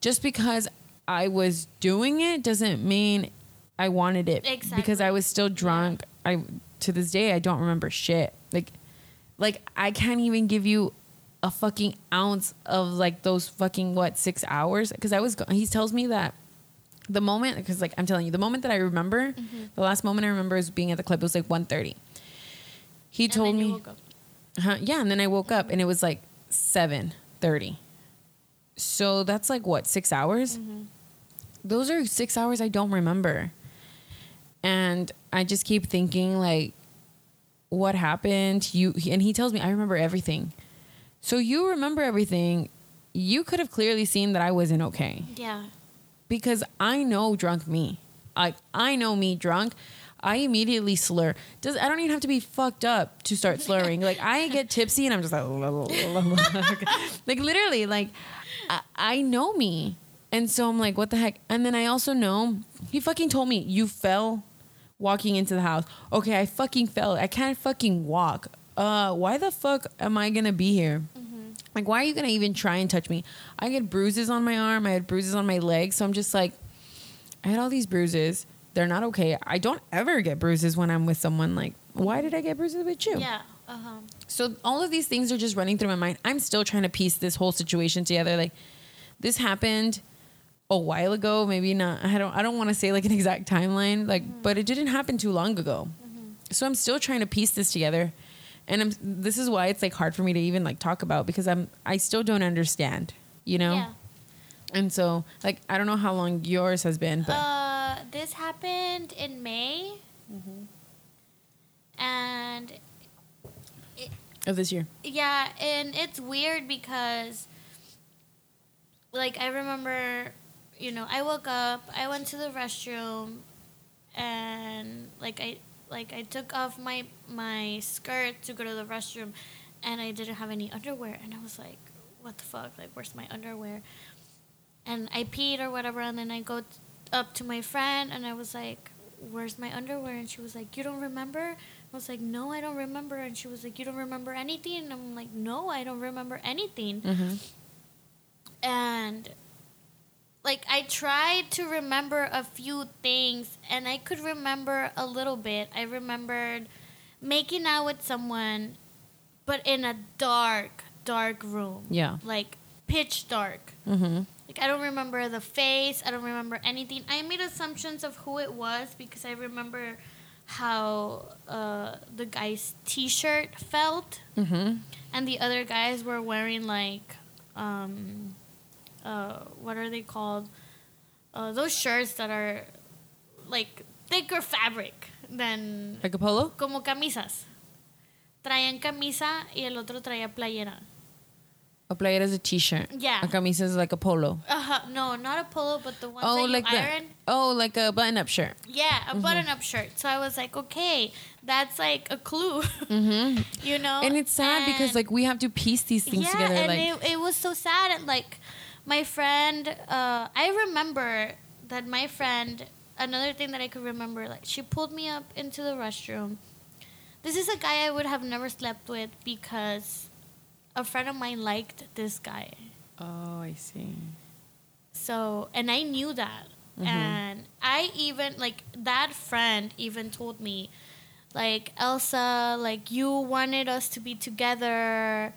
Just because I was doing it doesn't mean I wanted it. Exactly. Because I was still drunk. I to this day I don't remember shit. Like like I can't even give you a fucking ounce of like those fucking what six hours because I was go- he tells me that the moment because like I'm telling you the moment that I remember Mm-hmm. the last moment I remember is being at the club it was like 1.30 he And told me. Huh? Yeah, and then I woke up and it was like seven thirty. So that's like what six hours. Those are six hours I don't remember, and I just keep thinking like, what happened? You and he tells me I remember everything. So you remember everything. You could have clearly seen that I wasn't okay Yeah. because I know drunk me. I I know me drunk. I immediately slur. Does I don't even have to be fucked up to start slurring. like I get tipsy and I'm just like like literally like I, I know me. And so I'm like, what the heck? And then I also know he fucking told me you fell walking into the house. Okay, I fucking fell. I can't fucking walk. Uh, why the fuck am I gonna be here? Like, why are you gonna even try and touch me? I get bruises on my arm. I had bruises on my leg. So I'm just like, I had all these bruises. They're not okay. I don't ever get bruises when I'm with someone. Like, why did I get bruises with you? Yeah. Uh huh. So all of these things are just running through my mind. I'm still trying to piece this whole situation together. Like this happened a while ago, maybe not. I don't I don't want to say like an exact timeline, like but it didn't happen too long ago. So I'm still trying to piece this together. And I'm this is why it's like hard for me to even like talk about because I'm I still don't understand, you know? Yeah. And so like I don't know how long yours has been, but Uh, this happened in May. Mm-hmm. And of this year. yeah, and it's weird because, like, I remember, you know, I woke up, I went to the restroom, and like I like I took off my my skirt to go to the restroom, and I didn't have any underwear, and I was like, what the fuck? Like, where's my underwear? And I peed or whatever, and then I go t- up to my friend, and I was like, where's my underwear? And she was like, you don't remember? I was like, no, I don't remember. And she was like, you don't remember anything? And I'm like, no, I don't remember anything. Mm-hmm. And like, I tried to remember a few things, and I could remember a little bit. I remembered making out with someone, but in a dark, dark room. Yeah. Like, pitch dark. Mm-hmm. Like I don't remember the face. I don't remember anything. I made assumptions of who it was because I remember how uh, the guy's T-shirt felt, Mm-hmm. and the other guys were wearing like, um, uh, what are they called? Uh, those shirts that are like thicker fabric than Like a polo? como camisas. Traían camisa y el otro traía playera. A player is a t-shirt. Yeah. A camisa is like a polo. Uh-huh. no, not a polo, but the ones Oh, that you like iron. the oh, like a button-up shirt. Yeah, a button-up shirt. So I was like, okay, that's like a clue, Mm-hmm. you know. And it's sad because like we have to piece these things yeah, together. and Like it, it was so sad. And like my friend, uh, I remember that my friend. Another thing that I could remember, like she pulled me up into the restroom. This is a guy I would have never slept with because a friend of mine liked this guy. oh, I see. So, and I knew that. Mhm. And I even, like, that friend even told me, like, Elsa, like, you wanted us to be together.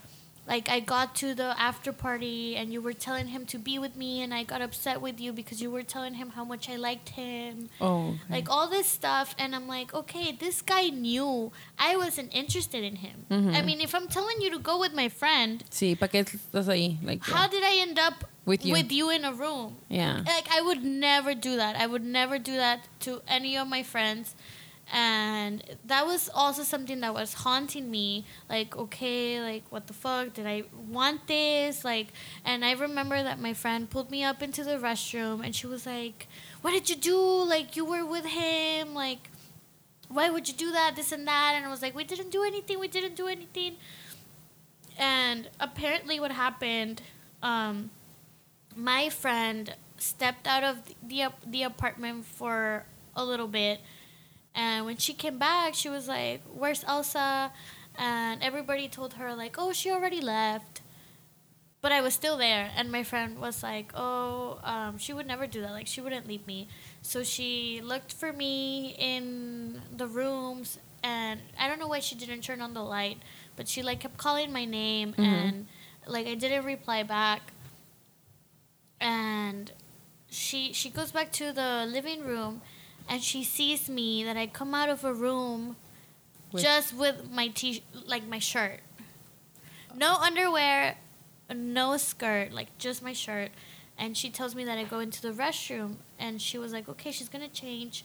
Like, I got to the after party and you were telling him to be with me, and I got upset with you because you were telling him how much I liked him. Oh, okay. Like, all this stuff. And I'm like, okay, this guy knew I wasn't interested in him. Mhm. I mean, if I'm telling you to go with my friend, sí, ¿para qué estás ahí? Like how did I end up With you. with you in a room? yeah. like I would never do that. I would never do that to any of my friends. And that was also something that was haunting me. Like, okay, like what the fuck? Did I want this? Like and I remember that my friend pulled me up into the restroom and she was like, What did you do? Like you were with him, like why would you do that? This and that and I was like, We didn't do anything, we didn't do anything. And apparently what happened, um, my friend stepped out of the the apartment for a little bit and when she came back she was like where's elsa? And everybody told her like oh she already left. But i was still there and my friend was like oh um, she would never do that. Like she wouldn't leave me. So she looked for me in the rooms and i don't know why she didn't turn on the light but she like kept calling my name Mhm. and like i didn't reply back. And she she goes back to the living room and she sees me that I come out of a room With- just with my t like my shirt. No underwear, no skirt, like just my shirt. And she tells me that I go into the restroom and she was like, "Okay, she's going to change."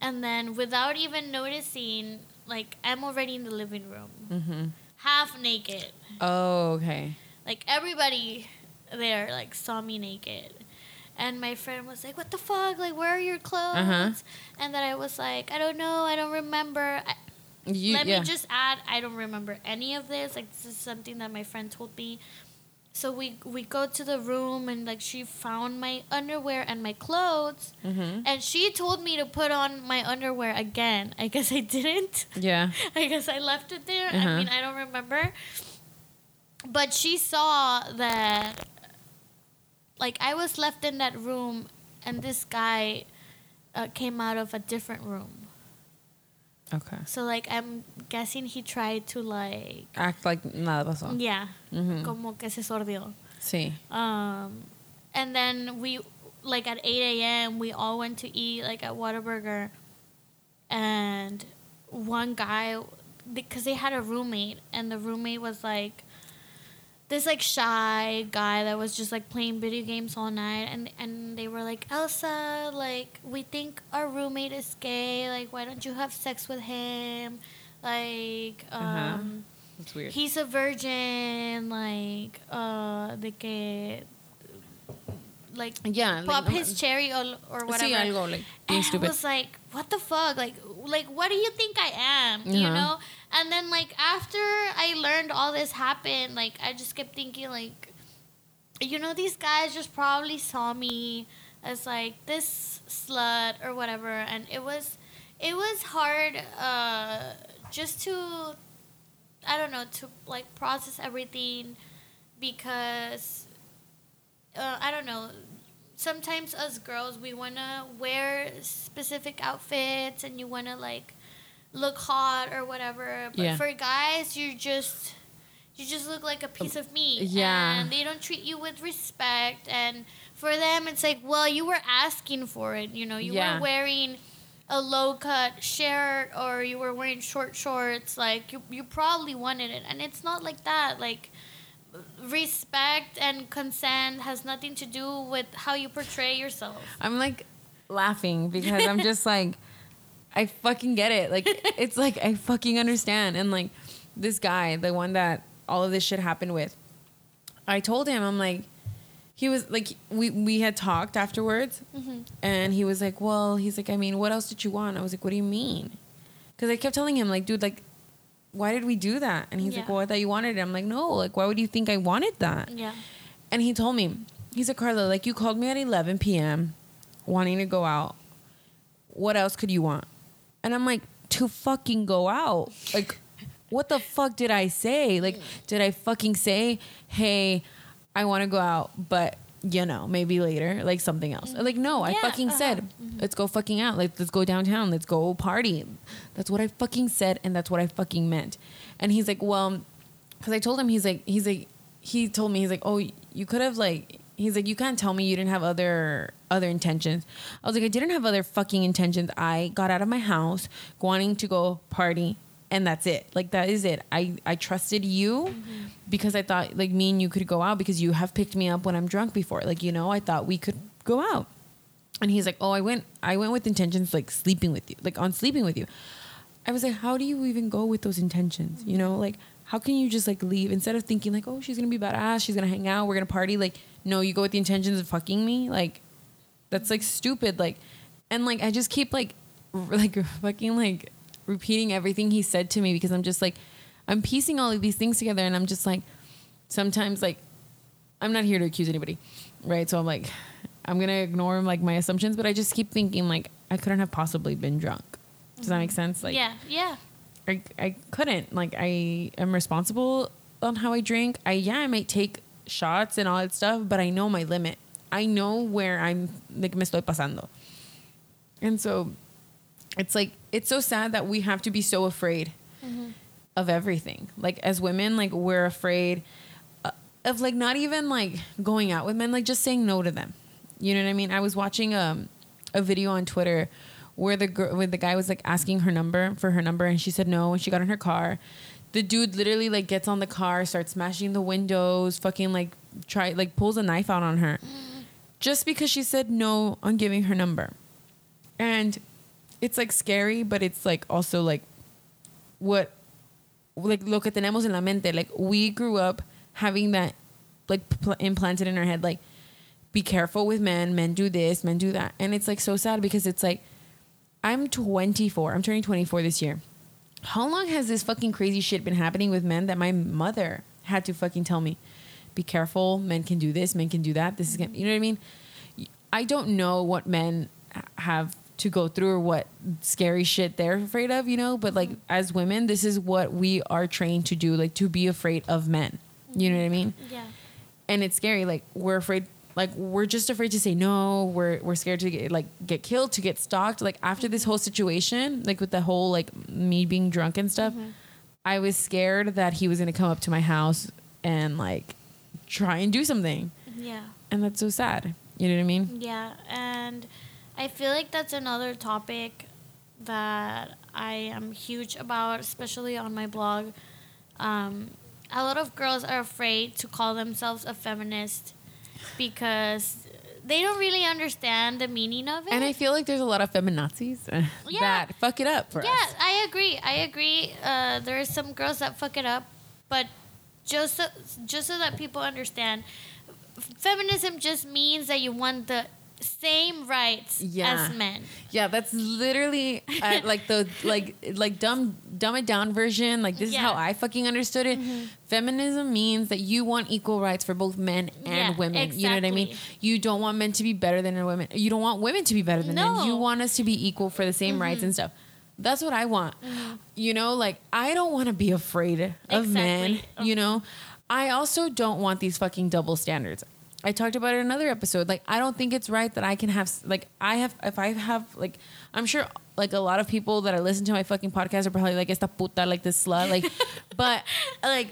And then without even noticing, like I'm already in the living room, Mm-hmm. half naked Oh, okay. like everybody there like saw me naked and my friend was like what the fuck? Like where are your clothes? Uh-huh. and then i was like i don't know. I don't remember. I, You, let yeah. me just add i don't remember any of this. Like this is something that my friend told me. So we we go to the room and like she found my underwear and my clothes. Mm-hmm. and she told me to put on my underwear again. I guess i didn't. Yeah. i guess i left it there. I Uh-huh. mean i don't remember. But she saw that like i was left in that room and this guy uh, came out of a different room Okay. so like i'm guessing he tried to like Act like nada pasó. yeah Mhm. como que se sordió Sí. um, and then we, like at 8 a.m., we all went to eat like at Whataburger. And one guy, because they had a roommate, and the roommate was like this like shy guy that was just like playing video games all night. And, and they were like, Elsa, like, we think our roommate is gay. Like, why don't you have sex with him? Like, um, Uh-huh. It's weird. He's a virgin, like, uh, de que, like, yeah. pop like, his cherry or, or whatever. Sí, algo like and stupid. I was like, what the fuck? Like, like, what do you think I am? You Uh-huh. know? And then, like, after I learned all this happened, like, I just kept thinking, like, you know, these guys just probably saw me as, like, this slut or whatever. And it was, it was hard, uh, just to, I don't know, to, like, process everything because uh, I don't know. Sometimes us girls, we wanna wear specific outfits, and you wanna like look hot or whatever. But Yeah. for guys, you just you just look like a piece of meat. Um, yeah. and they don't treat you with respect. And for them, it's like, well, you were asking for it. You know, you Yeah. were wearing a low cut shirt or you were wearing short shorts. Like you, you probably wanted it, and it's not like that. Like respect and consent has nothing to do with how you portray yourself. I'm like laughing because I'm just like, I fucking get it. Like, it's like I fucking understand. And like, this guy, the one that all of this shit happened with, I told him, I'm like, he was like, we we had talked afterwards, mm-hmm. and he was like, well, he's like, I mean, what else did you want? I was like, what do you mean? Because I kept telling him, like, dude, like, why did we do that? And he's like, well, I thought you wanted it. I'm like, no, like, why would you think I wanted that? Yeah. And he told me, he said, Carla, like you called me at 11 p.m. wanting to go out. What else could you want? And I'm like, to fucking go out. Like, what the fuck did I say? Like, did I fucking say, hey, I want to go out, but you know, maybe later, like something else? Like, no, I fucking uh-huh. said, let's go fucking out. Like, let's go downtown. Let's go party. That's what I fucking said, and that's what I fucking meant. And he's like, well, because I told him he's like he's like he told me he's like oh you could have like he's like you can't tell me you didn't have other other intentions. I was like I didn't have other fucking intentions. I got out of my house wanting to go party and that's it. Like that is it. I I trusted you because I thought like me and you could go out because you have picked me up when I'm drunk before. Like you know I thought we could go out. And he's like, "Oh, I went I went with intentions like sleeping with you, like on sleeping with you." I was like, "How do you even go with those intentions? You know, like how can you just like leave instead of thinking like, "Oh, she's going to be badass, she's going to hang out, we're going to party." Like, no, you go with the intentions of fucking me? Like that's like stupid like and like I just keep like like fucking like repeating everything he said to me because I'm just like I'm piecing all of these things together and I'm just like sometimes like I'm not here to accuse anybody, right? So I'm like, I'm gonna ignore like my assumptions, but I just keep thinking like I couldn't have possibly been drunk. Does that make mm-hmm. sense? Like, yeah, yeah. I I couldn't. Like, I am responsible on how I drink. I yeah, I might take shots and all that stuff, but I know my limit. I know where I'm like me estoy pasando. And so, it's like it's so sad that we have to be so afraid of everything. Like as women, like we're afraid uh, of like not even like going out with men, like just saying no to them. You know what I mean? I was watching um, a video on Twitter where the girl, where the guy was like asking her number for her number, and she said no, and she got in her car. The dude literally like gets on the car, starts smashing the windows, fucking like try like pulls a knife out on her, just because she said no on giving her number, and it's like scary, but it's like also like what like lo que tenemos en la mente like we grew up having that like pl- implanted in our head like be careful with men men do this men do that and it's like so sad because it's like i'm 24 i'm turning 24 this year how long has this fucking crazy shit been happening with men that my mother had to fucking tell me be careful. Men can do this. Men can do that. This is gonna, you know what I mean. I don't know what men have to go through or what scary shit they're afraid of, you know. But like mm-hmm. as women, this is what we are trained to do, like to be afraid of men. You know what I mean? Yeah. and it's scary. Like we're afraid. Like we're just afraid to say no. We're we're scared to get like get killed, to get stalked. Like after this whole situation, like with the whole like me being drunk and stuff, mm-hmm. I was scared that he was gonna come up to my house and like try and do something, Yeah. and that's so sad. You know what I mean? Yeah, and I feel like that's another topic that I am huge about, especially on my blog. Um, a lot of girls are afraid to call themselves a feminist because they don't really understand the meaning of it. And I feel like there's a lot of feminazis Yeah. that fuck it up for yeah, us. I agree. I agree. Uh, there are some girls that fuck it up, but just so, just so that people understand, feminism just means that you want the same rights Yeah. as men. Yeah, that's literally uh, like the like like dumb dumb it down version. Like this is how I fucking understood it. Mm-hmm. Feminism means that you want equal rights for both men and Yeah, women. You know what I mean? You don't want men to be better than women. You don't want women to be better than men. You want us to be equal for the same rights and mm-hmm. stuff. That's what I want. Mm-hmm. You know, like I don't want to be afraid of men. Exactly. You oh. know, I also don't want these fucking double standards. I talked about it in another episode. Like, I don't think it's right that I can have, like, I have, if I have, like, I'm sure, like, a lot of people that I listen to my fucking podcast are probably like, esta puta, like, this slut. Like, but, like,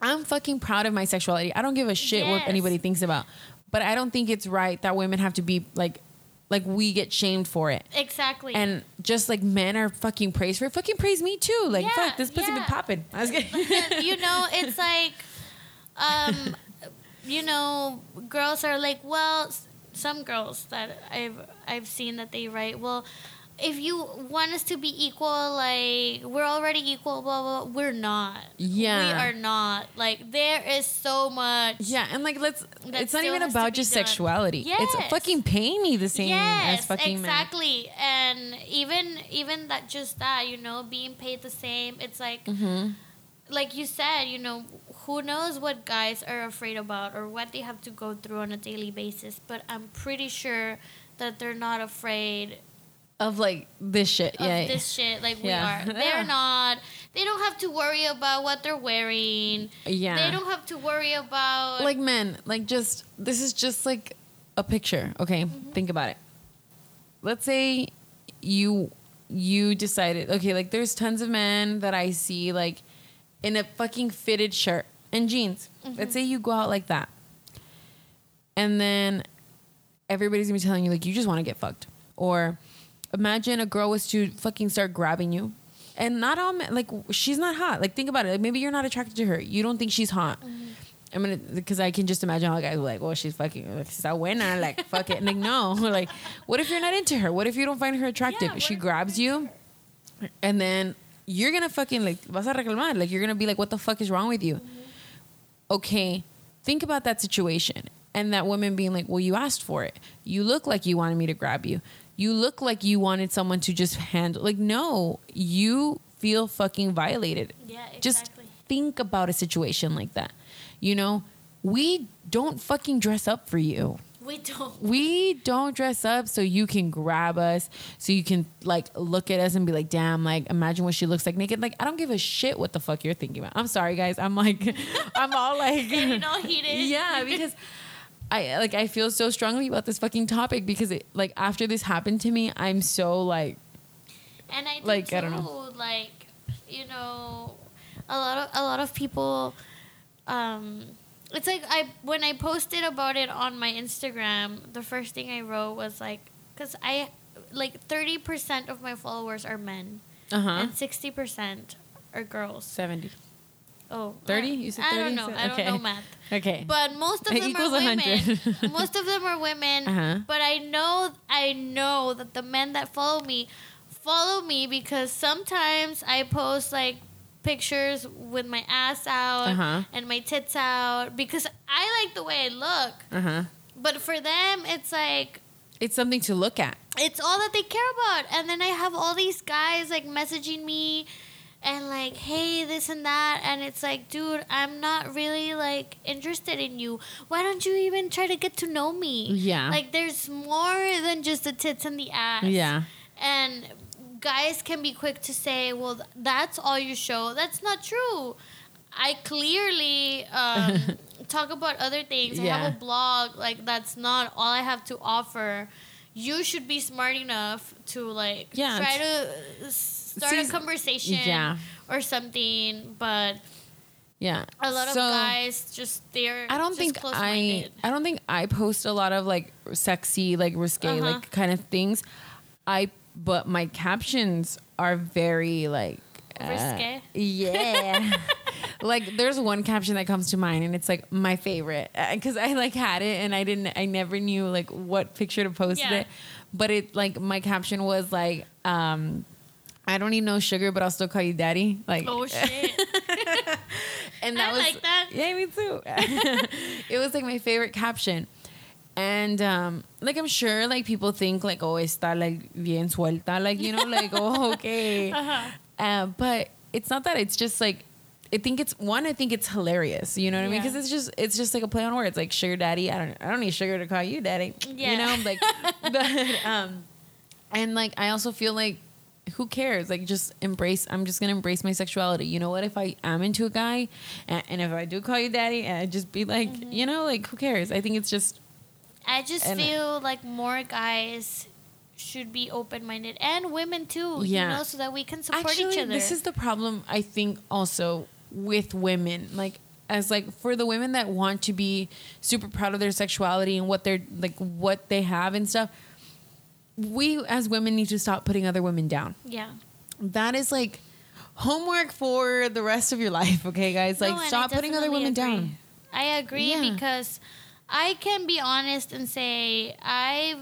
I'm fucking proud of my sexuality. I don't give a shit what anybody thinks about. But I don't think it's right that women have to be, like, like, we get shamed for it. Exactly. And just like men are fucking praised for it, fucking praise me too. Like, Yeah, fuck, this pussy been popping. I was kidding. you know, it's like, um, you know, girls are like, well, some girls that I've I've seen that they write, well, if you want us to be equal, like we're already equal, blah blah. blah. We're not. Yeah. we are not. Like there is so much. Yeah, and like let's it's not even about just done. sexuality. Yes. It's fucking paying me the same yes, as fucking men. exactly. And even even that just that, you know, being paid the same. It's like Mm-hmm. like you said, you know, who knows what guys are afraid about or what they have to go through on a daily basis, but I'm pretty sure that they're not afraid Of like this shit. of yeah. this shit like Yeah. we are. They're not. They don't have to worry about what they're wearing. Yeah. They don't have to worry about like men, like just this is just like a picture, okay? Mm-hmm. Think about it. Let's say you you decided, okay, like there's tons of men that I see like in a fucking fitted shirt and jeans. Mm-hmm. Let's say you go out like that. And then everybody's gonna be telling you like you just want to get fucked. Or imagine a girl was to fucking start grabbing you. And not all men like she's not hot. Like think about it. Like, maybe you're not attracted to her. You don't think she's hot. I mean, because I can just imagine all guys like, "Well, she's fucking, like, está buena, like fuck it." And Like no, like what if you're not into her? What if you don't find her attractive? Yeah, she grabs you, and then you're gonna fucking like vas a reclamar. Like you're gonna be like, "What the fuck is wrong with you?" Okay, think about that situation and that woman being like, "Well, you asked for it. You look like you wanted me to grab you. You look like you wanted someone to just handle." Like no, you feel fucking violated. Yeah, exactly. Just think about a situation like that. You know, we don't fucking dress up for you. We don't. We don't dress up so you can grab us, so you can like look at us and be like, damn, like imagine what she looks like naked. Like, I don't give a shit what the fuck you're thinking about. I'm sorry, guys. I'm like, I'm all like, Getting all heated. yeah, because I like I feel so strongly about this fucking topic because it like after this happened to me, I'm so like and I Like, too, I don't know. like you know, a lot of a lot of people. Um, it's like I when I posted about it on my Instagram, the first thing I wrote was like, because I like thirty percent of my followers are men uh huh and sixty percent are girls. seventy. Oh, 30? You said 30? I 30? don't know. I Okay. don't know math. Okay. But most of It them are women. 100. most of them are women. Uh-huh. But I know I know that the men that follow me follow me because sometimes I post like pictures with my ass out Uh-huh. and my tits out because I like the way I look. uh huh. But for them it's like It's something to look at. it's all that they care about. And then I have all these guys like messaging me and like, hey, this and that, and it's like, dude, I'm not really like interested in you. Why don't you even try to get to know me? Yeah. Like, there's more than just the tits and the ass. Yeah. And guys can be quick to say, well, that's all you show. That's not true. I clearly um, talk about other things. I have a blog. Like, that's not all I have to offer. You should be smart enough to, like, Yeah, try to start a conversation yeah. or something. But Yeah. a lot So- of guys just, they're I don't just think I. I don't think I post a lot of like sexy like risque Uh-huh. like kind of things. I but my captions are very like uh, yeah. like there's one caption that comes to mind and it's like my favorite because I like had it and I didn't I never knew like what picture to post Yeah. it. But it like my caption was like um I don't need no sugar, but I'll still call you daddy. Like Oh, shit. and that I was like that. Yeah, me too. it was like my favorite caption. And um, like I'm sure like people think like oh está like bien suelta like you know like oh okay, Uh-huh. uh, but it's not that it's just like I think it's one I think it's hilarious you know what I mean? Because it's just it's just like a play on words like sugar daddy I don't I don't need sugar to call you daddy Yeah. you know? Like but um and like I also feel like who cares? Like just embrace i'm just gonna embrace my sexuality. You know what? If i am into a guy and, and if i do call you daddy and just be like Mm-hmm. you know like who cares? I think it's just I just And- feel like more guys should be open minded and women too. Yeah. You know, so that we can support actually each other. this is the problem i think also with women like as like for the women that want to be super proud of their sexuality and what they're like what they have and stuff we as women need to stop putting other women down yeah. that is like homework for the rest of your life okay guys like No, stop putting other women agree. down I agree Yeah. because I can be honest and say I've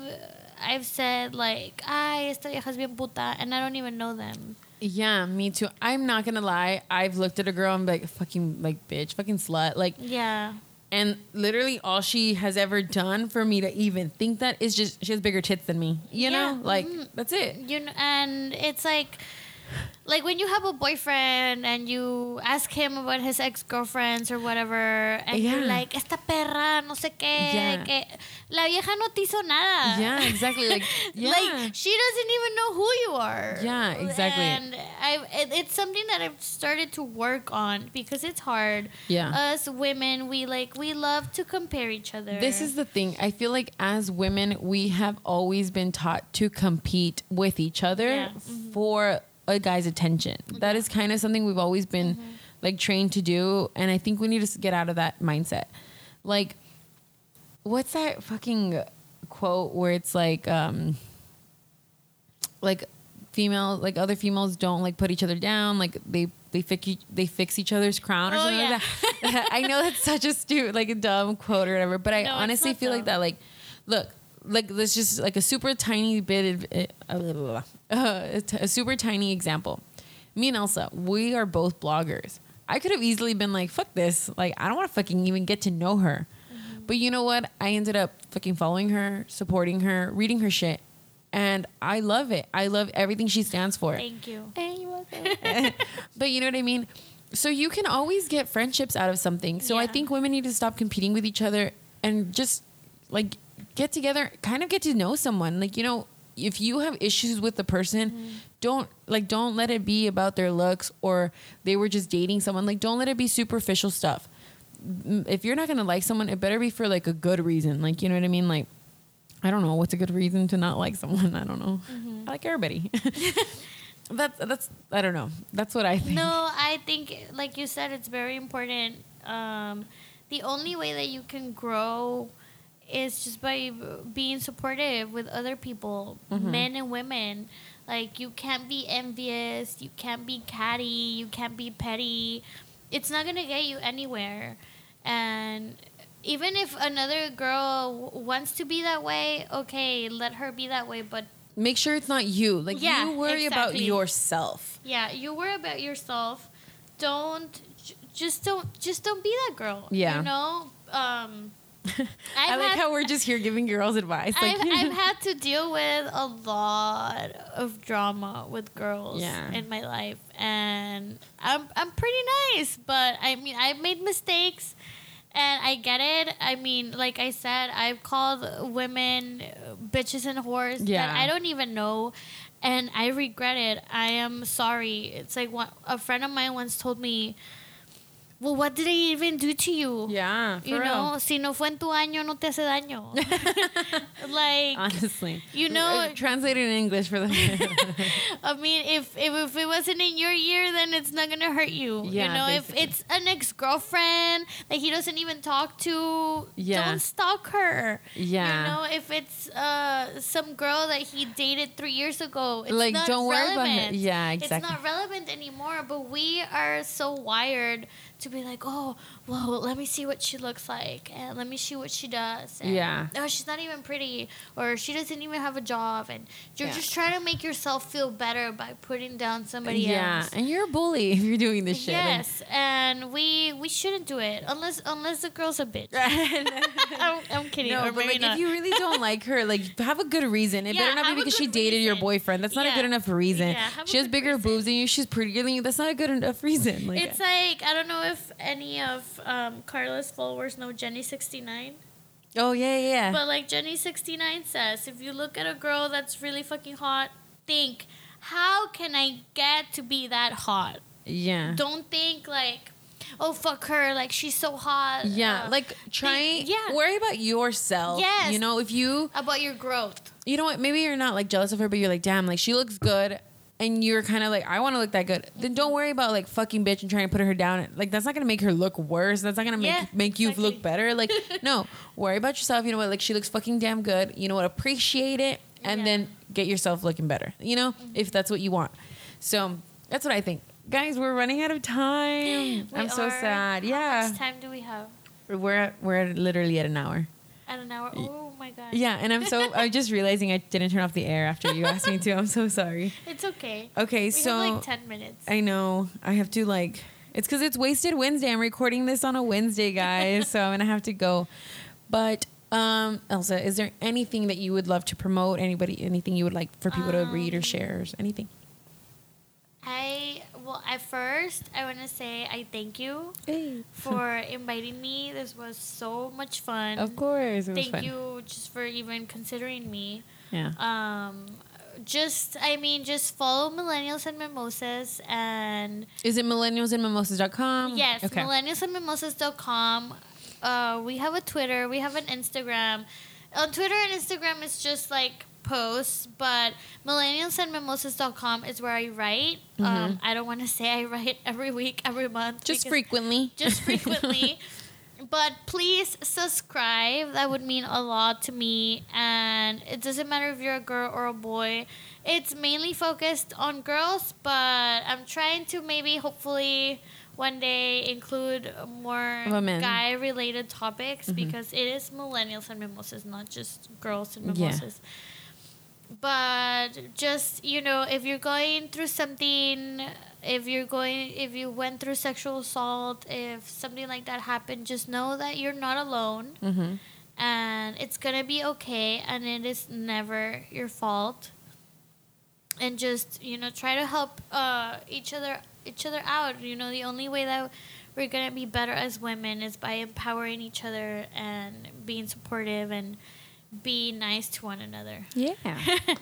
I've said like, "Ay, esta vieja es bien puta," and I don't even know them. Yeah, me too. I'm not gonna lie. I've looked at a girl and be like, fucking like bitch, fucking slut. Like Yeah. and literally all she has ever done for me to even think that is just she has bigger tits than me. You know? Yeah, Like mhm. that's it. You know, and it's like like when you have a boyfriend and you ask him about his ex girlfriends or whatever, and you're like, esta perra, no sé qué, Yeah. que la vieja no te hizo nada. Yeah, exactly. Like yeah. Like she doesn't even know who you are. Yeah, exactly. And I, it, it's something that I've started to work on because it's hard. Yeah. Us women, we like we love to compare each other. This is the thing. I feel like as women, we have always been taught to compete with each other Yeah. Mm-hmm. for a guy's attention. That is kind of something we've always been Mm-hmm. like trained to do, and I think we need to get out of that mindset. Like, what's that fucking quote where it's like, um, like female, like other females don't like put each other down, like they. They fix, each- they fix each other's crown or Oh, something yeah. like that. I know that's such a stupid, like a dumb quote or whatever, but I No, honestly feel like that. Like, look, like this just like a super tiny bit of uh, a, t- a super tiny example. Me and Elsa, we are both bloggers. I could have easily been like, "Fuck this!" Like, I don't want to fucking even get to know her. Mm-hmm. But you know what? I ended up fucking following her, supporting her, reading her shit, and I love it. I love everything she stands for. Thank you. but you know what I mean? So you can always get friendships out of something. So I think women need to stop competing with each other and just like get together, kind of get to know someone. Like, you know, if you have issues with the person, Mm-hmm. don't like don't let it be about their looks or they were just dating someone. Like don't let it be superficial stuff. If you're not going to like someone, it better be for like a good reason. Like, you know what I mean? Like I don't know what's a good reason to not like someone. I don't know. Mm-hmm. I like everybody. that's that's I don't know. That's what I think. No, I think, like you said, it's very important. Um, the only way that you can grow is just by being supportive with other people, Mm-hmm. men and women. Like, you can't be envious, you can't be catty, you can't be petty. It's not going to get you anywhere. And even if another girl w- wants to be that way, okay, let her be that way. But Make sure it's not you. Like Yeah, you worry about yourself. Yeah, you worry about yourself. Don't j- just don't just don't be that girl. Yeah. You know? Um I like had- how we're just here giving girls advice. Like, I've, I've had to deal with a lot of drama with girls Yeah. in my life, and I'm I'm pretty nice, but I mean I've made mistakes, and I get it. I mean, like I said, I've called women bitches and whores Yeah. that I don't even know, and I regret it. I am sorry. It's like one, a friend of mine once told me. Well, what did I even do to you? yeah, for you real. know, si no fue en tu año, no te hace daño. like, Honestly, You know- Uh, translated in English for them. I mean, if, if if it wasn't in your year, then it's not gonna hurt you. Yeah, you know, basically. if it's an ex girlfriend that he doesn't even talk to, Yeah. don't stalk her. Yeah. You know, if it's uh some girl that he dated three years ago, it's Like, not don't worry about relevant. it. Yeah, exactly. It's not relevant anymore. But we are so wired to be like, oh, well, let me see what she looks like, and let me see what she does. And, Yeah. Oh, she's not even pretty, or she doesn't even have a job, and you're Yeah. just trying to make yourself feel better by putting down somebody yeah, else. Yeah. And you're a bully if you're doing this shit. Yes, and we we shouldn't do it unless unless the girl's a bitch. I'm, I'm kidding. No, but like not. if you really don't like her, like have a good reason. It Yeah, better not be because she dated your boyfriend. That's not a good enough reason. Yeah, she has bigger reason. boobs than you. She's prettier than you. That's not a good enough reason. Like it's like I don't know if any of um, Carla's followers know Jenny sixty nine. oh yeah, yeah. But like Jenny sixty nine says, if you look at a girl that's really fucking hot, think, how can I get to be that hot? yeah. Don't think like, oh fuck her, like she's so hot. yeah, uh, like try. think- yeah. worry about yourself. Yes. you know if you, about your growth. you know what, maybe you're not like jealous of her, but you're like, damn, like she looks good, and you're kind of like, I want to look that good. Then don't worry about like fucking bitch and trying to put her down. Like that's not gonna make her look worse. That's not gonna make Yeah, make you exactly. look better. Like no, worry about yourself. You know what? Like she looks fucking damn good. You know what? Appreciate it, and Yeah. then get yourself looking better. You know, mm-hmm. if that's what you want. So that's what I think. Guys, we're running out of time. We I'm so are- sad. How Yeah, much time do we have? we're at, we're literally at an hour. At an hour. Oh my god. Yeah, and I'm so I'm just realizing I didn't turn off the air after you asked me to. I'm so sorry. It's okay. Okay, We so have like ten minutes. I know I have to like. It's because it's Wasted Wednesday. I'm recording this on a Wednesday, guys, so I'm gonna have to go. But um, Elsa, is there anything that you would love to promote? Anybody, anything you would like for people to read or Um, share? Or anything? I well at first I want to say I thank you for inviting me. This was so much fun. Of course, it was Thank fun. you just for even considering me. Yeah. Um, just I mean, just follow Millennials and Mimosas and Is it millennials and millennialsandmimosas.com? yes, Okay. millennialsandmimosas.com. Uh, we have a Twitter, we have an Instagram. On Twitter and Instagram, it's just like posts, but millennialsandmimosas.com is where I write. Um, I don't want to say I write every week, every month. Mm-hmm. Just frequently. just frequently. but please subscribe. That would mean a lot to me. And it doesn't matter if you're a girl or a boy. It's mainly focused on girls, but I'm trying to maybe hopefully one day include more Of a men. guy related topics because it is millennials and mimosas, not just girls and Yeah. mimosas. But just you know, if you're going through something, if you're going, if you went through sexual assault, if something like that happened, just know that you're not alone, Mm-hmm. and it's gonna be okay, and it is never your fault. And just you know, try to help uh, each other each other out. You know, the only way that we're gonna be better as women is by empowering each other and being supportive and be nice to one another. Yeah.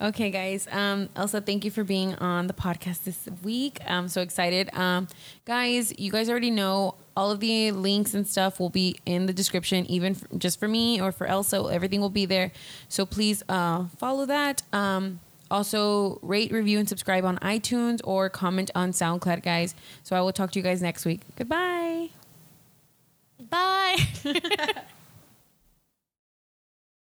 Okay, guys. Um, Elsa, thank you for being on the podcast this week. I'm so excited. Um, guys, you guys already know all of the links and stuff will be in the description, even f just for me or for Elsa. Everything will be there. So please uh, follow that. Um, also, rate, review, and subscribe on iTunes or comment on SoundCloud, guys. So I will talk to you guys next week. Goodbye. Bye.